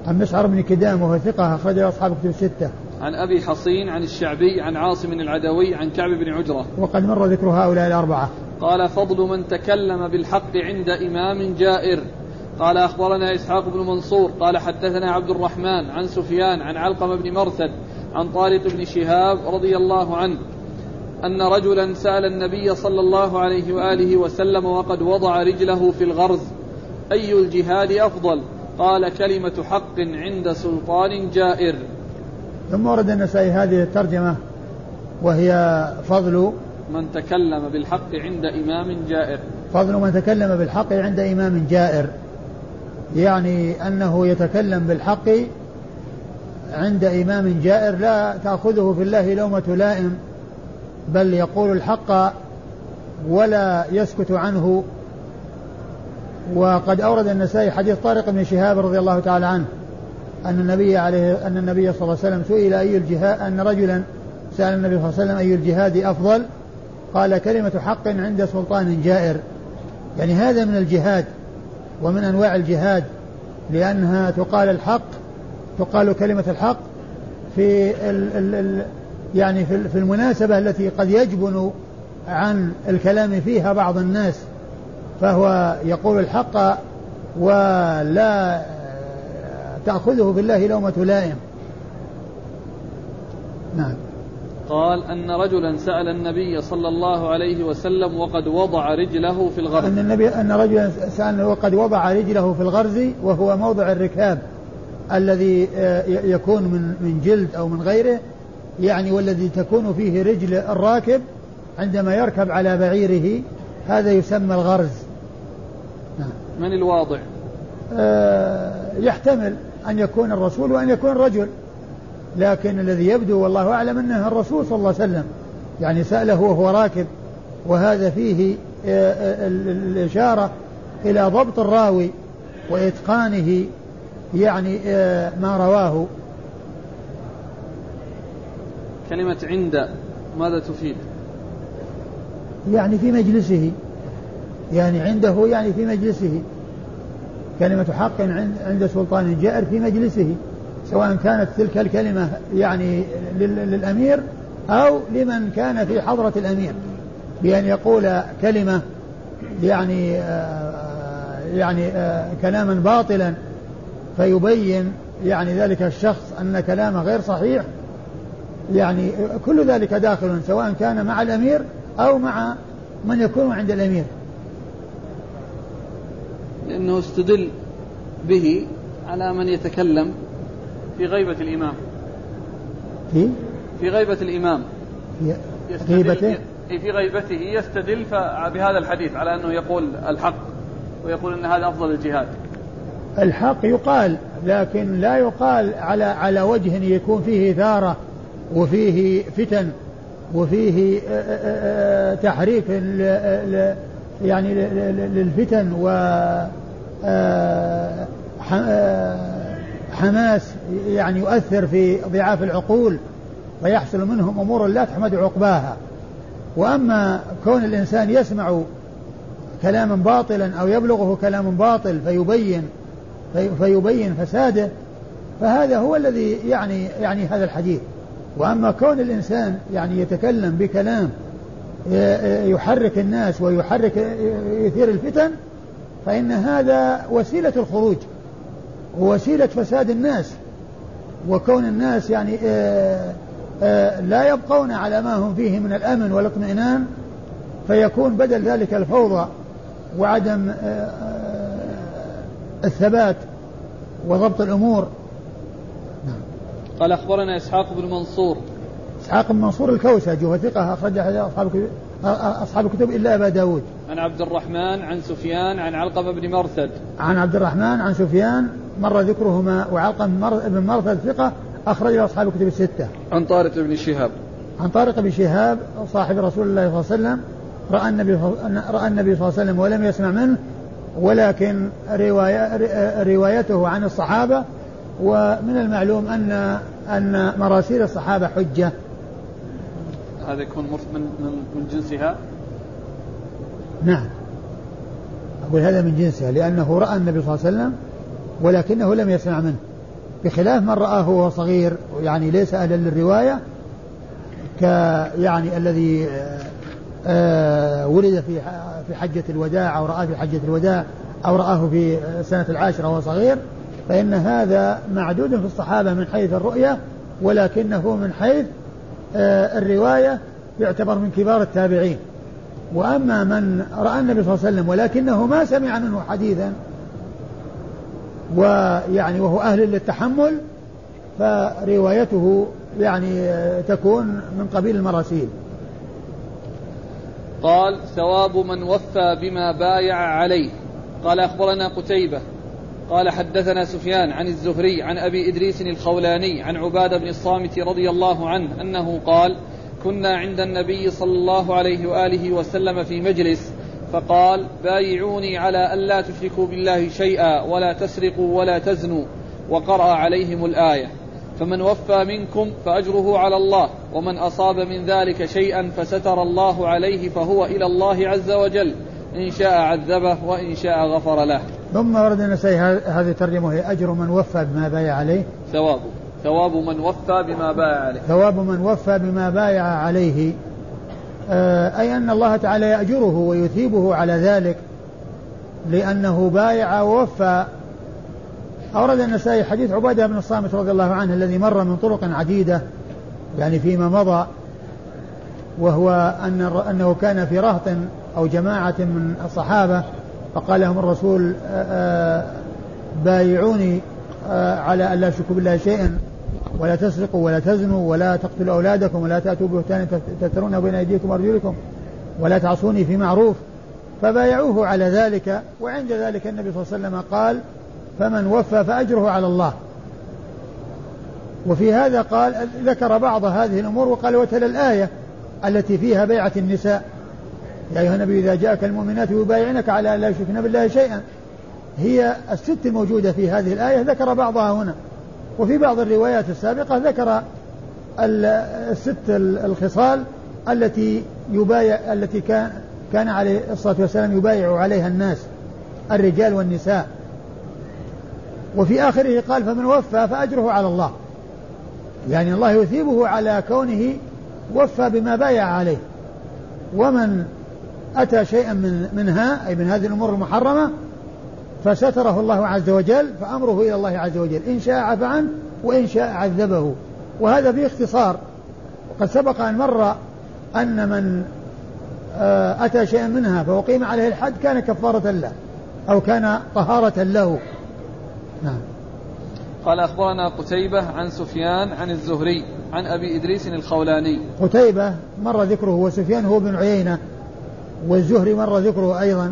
عن مسعر بن كدام وهو ثقة أخرج أصحاب كتب الستة. عن أبي حصين عن الشعبي عن عاصم العدوي عن كعب بن عجرة. وقد مر ذكر هؤلاء الأربعة. قال فضل من تكلم بالحق عند إمام جائر. قال أخبرنا إسحاق بن منصور قال حدثنا عبد الرحمن عن سفيان عن علقمة بن مرثد عن طارق بن شهاب رضي الله عنه أن رجلا سأل النبي صلى الله عليه وآله وسلم وقد وضع رجله في الغرز أي الجهاد أفضل؟ قال كلمة حق عند سلطان جائر. ثم ورد النسائي هذه الترجمة وهي فضل من تكلم بالحق عند إمام جائر. فضل من تكلم بالحق عند إمام جائر. يعني أنه يتكلم بالحق عند إمام جائر لا تأخذه في الله لومة لائم بل يقول الحق ولا يسكت عنه. وقد أورد النسائي حديث طارق بن شهاب رضي الله تعالى عنه أن النبي عليه أن النبي صلى الله عليه وسلم سئل أي الجهاد أن رجلا سأل النبي صلى الله عليه وسلم أي الجهاد أفضل؟ قال كلمة حق عند سلطان جائر. يعني هذا من الجهاد ومن أنواع الجهاد لأنها تقال الحق تقال كلمة الحق في ال ال ال يعني في المناسبة التي قد يجبن عن الكلام فيها بعض الناس فهو يقول الحق ولا تأخذه بالله لومة لائم. نعم. قال أن رجلا سأل النبي صلى الله عليه وسلم وقد وضع رجله في الغرز. أن النبي أن رجلا سأل وقد وضع رجله في الغرز وهو موضع الركاب الذي آه، يكون من من جلد أو من غيره يعني والذي تكون فيه رجل الراكب عندما يركب على بعيره هذا يسمى الغرز. من الواضع؟ آه يحتمل أن يكون الرسول وأن يكون رجل لكن الذي يبدو والله أعلم أنه الرسول صلى الله عليه وسلم. يعني سأله وهو راكب وهذا فيه آه، آه، الإشارة إلى ضبط الراوي وإتقانه يعني آه، ما رواه. كلمة عند ماذا تفيد؟ يعني في مجلسه. يعني عنده يعني في مجلسه. كلمة حق عند سلطان جائر في مجلسه. سواء كانت تلك الكلمة يعني للأمير أو لمن كان في حضرة الأمير. بأن يقول كلمة يعني آه، يعني آه، كلاما باطلا فيبين يعني ذلك الشخص أن كلامه غير صحيح. يعني كل ذلك داخل سواء كان مع الأمير أو مع من يكون عند الأمير. لأنه استدل به على من يتكلم في غيبة الإمام. في؟ في غيبة الإمام. في غيبته؟ في غيبته يستدل بهذا الحديث على أنه يقول الحق ويقول أن هذا أفضل الجهاد. الحق يقال لكن لا يقال على على وجه يكون فيه إثارة وفيه فتن وفيه آه، آه، آه، تحريك يعني للفتن و حماس يعني يؤثر في ضعاف العقول ويحصل منهم أمور لا تحمد عقباها. وأما كون الإنسان يسمع كلاما باطلا أو يبلغه كلام باطل فيبين فيبين فساده فهذا هو الذي يعني يعني هذا الحديث. وأما كون الإنسان يعني يتكلم بكلام يحرك الناس ويحرك يثير الفتن فإن هذا وسيلة الخروج. ووسيلة فساد الناس وكون الناس يعني آآ آآ لا يبقون على ما هم فيه من الأمن والاطمئنان فيكون بدل ذلك الفوضى وعدم الثبات وضبط الأمور. نعم. قال أخبرنا إسحاق بن منصور. إسحاق بن منصور الكوسجي وهو ثقة أخرج أصحاب أصحاب الكتب إلا أبا داود. عن عبد الرحمن عن سفيان عن علقمة بن مرثد. عن عبد الرحمن عن سفيان مر ذكرهما وعلقمة بن مرثد ثقة أخرج أصحاب الكتب الستة. عن طارق بن شهاب. عن طارق بن شهاب صاحب رسول الله صلى الله عليه وسلم رأى النبي رأى النبي صلى الله عليه وسلم ولم يسمع منه ولكن رواية روايته عن الصحابة ومن المعلوم أن أن مراسيل الصحابة حجة. هذا يكون من من من جنسها؟ نعم. أقول هذا من جنسها لأنه رأى النبي صلى الله عليه وسلم ولكنه لم يسمع منه. بخلاف من رآه وهو صغير يعني ليس أهلا للرواية ك يعني الذي آه، آه، ولد في في حجة الوداع أو رآه في حجة الوداع أو رآه في سنة العاشرة وهو صغير فإن هذا معدود في الصحابة من حيث الرؤية ولكنه من حيث آه، الرواية يعتبر من كبار التابعين. وأما من رأى النبي صلى الله عليه وسلم ولكنه ما سمع منه حديثا ويعني وهو أهل للتحمل فروايته يعني تكون من قبيل المراسيل. قال ثواب من وفى بما بايع عليه. قال أخبرنا قتيبة. قال حدثنا سفيان عن الزهري عن أبي إدريس الخولاني عن عبادة بن الصامت رضي الله عنه أنه قال كنا عند النبي صلى الله عليه وآله وسلم في مجلس فقال بايعوني على الا تشركوا بالله شيئا ولا تسرقوا ولا تزنوا. وقرأ عليهم الآية. فمن وفى منكم فأجره على الله ومن أصاب من ذلك شيئا فستر الله عليه فهو إلى الله عز وجل. إن شاء عذبه وإن شاء غفر له. ثم ورد النسائي هذه الترجمة هي أجر من وفى بما بايع عليه. ثواب. ثواب من وفى بما بايع عليه. ثواب من وفى بما بايع عليه. أي أن الله تعالى يأجره ويثيبه على ذلك لأنه بايع ووفى. أورد النسائي حديث عبادة بن الصامت رضي الله عنه الذي مر من طرق عديدة يعني فيما مضى وهو أن أنه كان في رهط أو جماعة من الصحابة فقال لهم الرسول آه، آه، بايعوني آه، على أن لا تشركوا بالله شيئا. ولا تسرقوا ولا تزنوا ولا تقتلوا أولادكم ولا تأتوا بهتان تفترون بين أيديكم وأرجلكم ولا تعصوني في معروف فبايعوه على ذلك وعند ذلك النبي صلى الله عليه وسلم قال فمن وفى فأجره على الله وفي هذا قال ذكر بعض هذه الأمور وقال وتلا الآية التي فيها بيعة النساء يا أيها النبي إذا جاءك المؤمنات يبايعنك على أن لا يشركن بالله شيئا هي الست الموجودة في هذه الآية ذكر بعضها هنا وفي بعض الروايات السابقة ذكر الست الخصال التي يبايع التي كان كان عليه الصلاة والسلام يبايع عليها الناس الرجال والنساء. وفي آخره قال فمن وفى فأجره على الله. يعني الله يثيبه على كونه وفى بما بايع عليه. ومن أتى شيئا من منها أي من هذه الأمور المحرمة فستره الله عز وجل فأمره إلى الله عز وجل إن شاء عفى عنه وإن شاء عذبه. وهذا في اختصار وقد سبق أن مر أن من آه، أتى شيئا منها فأقيم عليه الحد كان كفارة له أو كان طهارة له. نعم. قال أخبرنا قتيبة عن سفيان عن الزهري عن أبي إدريس الخولاني. قتيبة مر ذكره وسفيان هو بن عيينة والزهري مر ذكره أيضا.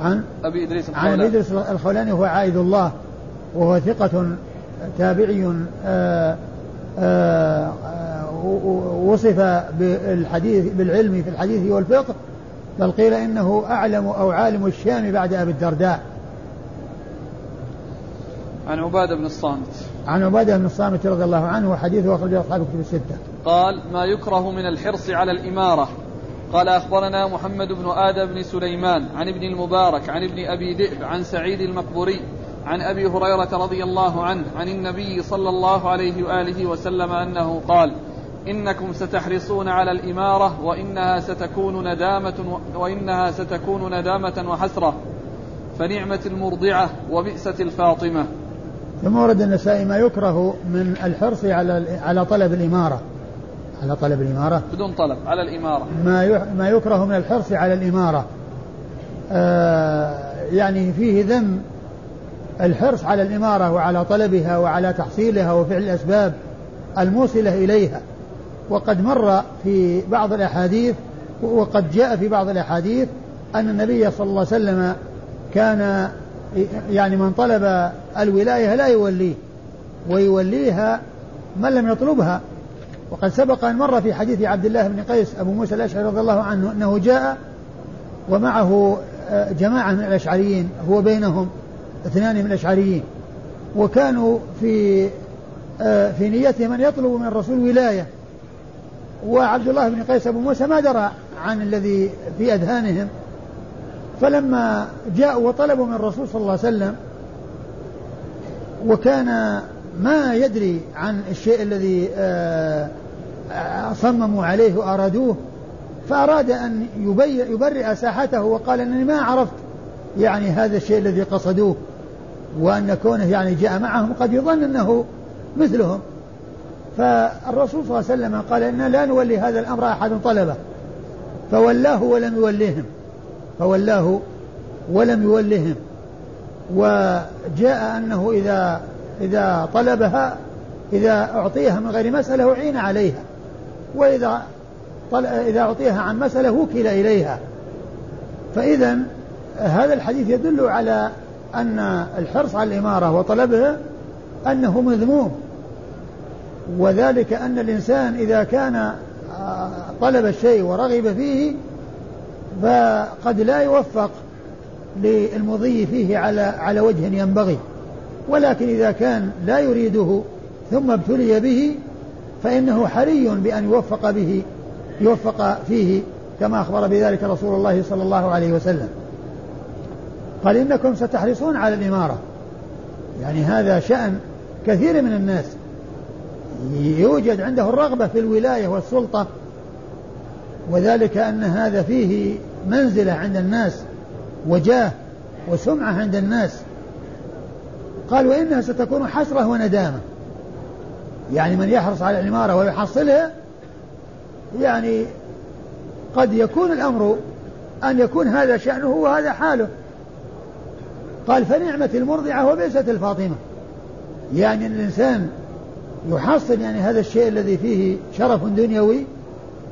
عن أبي إدريس الخولاني عن أبي إدريس الخولاني هو عائد الله وهو ثقة تابعي آآ آآ وصف بالحديث بالعلم في الحديث والفقه بل قيل إنه أعلم أو عالم الشام بعد أبي الدرداء. عن عبادة بن الصامت. عن عبادة بن الصامت رضي الله عنه وحديثه أخرجه أصحاب كتب الستة. قال ما يكره من الحرص على الإمارة قال أخبرنا محمد بن آدم بن سليمان عن ابن المبارك عن ابن أبي ذئب عن سعيد المقبوري عن أبي هريرة رضي الله عنه عن النبي صلى الله عليه وآله وسلم أنه قال إنكم ستحرصون على الإمارة وإنها ستكون ندامة وإنها ستكون ندامة وحسرة فنعمة المرضعة وبئست الفاطمة. ثم ورد النسائي ما يكره من الحرص على على طلب الإمارة. على طلب الإمارة؟ بدون طلب على الإمارة. ما ما يكره من الحرص على الإمارة. آه يعني فيه ذم. الحرص على الإمارة وعلى طلبها وعلى تحصيلها وفعل الأسباب الموصلة إليها. وقد مر في بعض الأحاديث وقد جاء في بعض الأحاديث أن النبي صلى الله عليه وسلم كان يعني من طلب الولاية لا يوليه ويوليها من لم يطلبها. وقد سبق أن مر في حديث عبد الله بن قيس أبو موسى الأشعري رضي الله عنه أنه جاء ومعه آه، جماعة من الأشعريين هو بينهم اثنان من الأشعريين وكانوا في آه، في نيتهم أن يطلبوا من الرسول ولاية. وعبد الله بن قيس أبو موسى ما درى عن الذي في أذهانهم. فلما جاءوا وطلبوا من الرسول صلى الله عليه وسلم وكان ما يدري عن الشيء الذي آه، صمموا عليه وأرادوه فأراد أن يبرئ ساحته وقال أنني ما عرفت يعني هذا الشيء الذي قصدوه وأن كونه يعني جاء معهم قد يظن أنه مثلهم. فالرسول صلى الله عليه وسلم قال إنا لا نولي هذا الأمر أحد طلبه. فولاه ولم يولهم فولاه ولم يولهم وجاء أنه إذا إذا طلبها إذا أعطيها من غير مسألة أعين عليها. وإذا طل... إذا أعطيها عن مسألة وكل إليها. فإذا هذا الحديث يدل على أن الحرص على الإمارة وطلبها أنه مذموم. وذلك أن الإنسان إذا كان آه، طلب الشيء ورغب فيه فقد لا يوفق للمضي فيه على على وجه ينبغي. ولكن إذا كان لا يريده ثم ابتلي به فإنه حري بأن يوفق به يوفق فيه كما أخبر بذلك رسول الله صلى الله عليه وسلم. قال إنكم ستحرصون على الإمارة. يعني هذا شأن كثير من الناس. يوجد عنده الرغبة في الولاية والسلطة وذلك أن هذا فيه منزلة عند الناس وجاه وسمعة عند الناس. قال وإنها ستكون حسرة وندامة. يعني من يحرص على العمارة ويحصلها يعني قد يكون الأمر أن يكون هذا شأنه وهذا حاله. قال فنعمة المرضعة وبئست الفاطمة. يعني الإنسان يحصل يعني هذا الشيء الذي فيه شرف دنيوي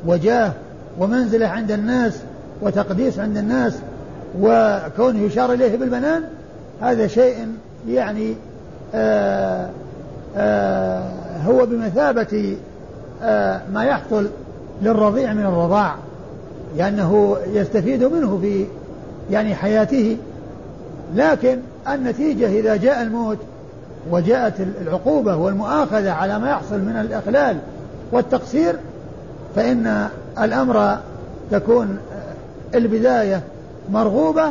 وجاه ومنزلة عند الناس وتقديس عند الناس وكونه يشار إليه بالبنان هذا شيء يعني آآ آآ هو بمثابة ما يحصل للرضيع من الرضاع لأنه يستفيد منه في يعني حياته. لكن النتيجة إذا جاء الموت وجاءت العقوبة والمؤاخذة على ما يحصل من الإخلال والتقصير فإن الأمر تكون البداية مرغوبة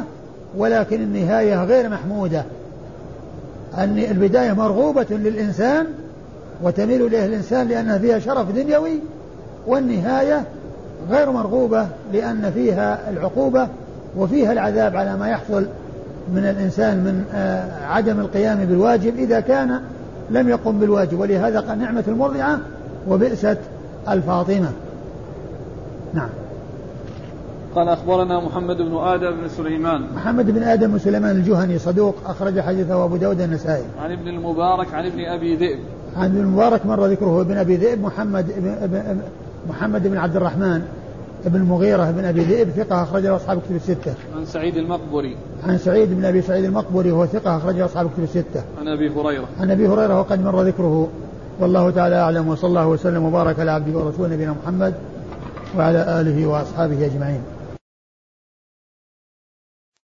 ولكن النهاية غير محمودة. أن البداية مرغوبة للإنسان وتميل إليه الإنسان لأنها فيها شرف دنيوي والنهاية غير مرغوبة لأن فيها العقوبة وفيها العذاب على ما يحصل من الإنسان من آه، عدم القيام بالواجب إذا كان لم يقم بالواجب. ولهذا نعمة المرضعة وبئست الفاطمة. نعم. قال أخبرنا محمد بن آدم بن سليمان محمد بن آدم بن سليمان الجهني صدوق أخرج حديثه أبو داود النسائي عن ابن المبارك عن ابن أبي ذئب عن ابن المبارك مر ذكره ابن أبي ذئب محمد بن محمد بن عبد الرحمن بن المغيرة بن أبي ذئب ثقة أخرجه أصحاب كتب الستة. عن سعيد المقبري. عن سعيد بن أبي سعيد المقبري وهو ثقة أخرجه أصحاب كتب الستة. عن أبي هريرة. عن أبي هريرة وقد مر ذكره والله تعالى أعلم وصلى الله وسلم وبارك على عبده ورسوله نبينا محمد وعلى آله وأصحابه أجمعين.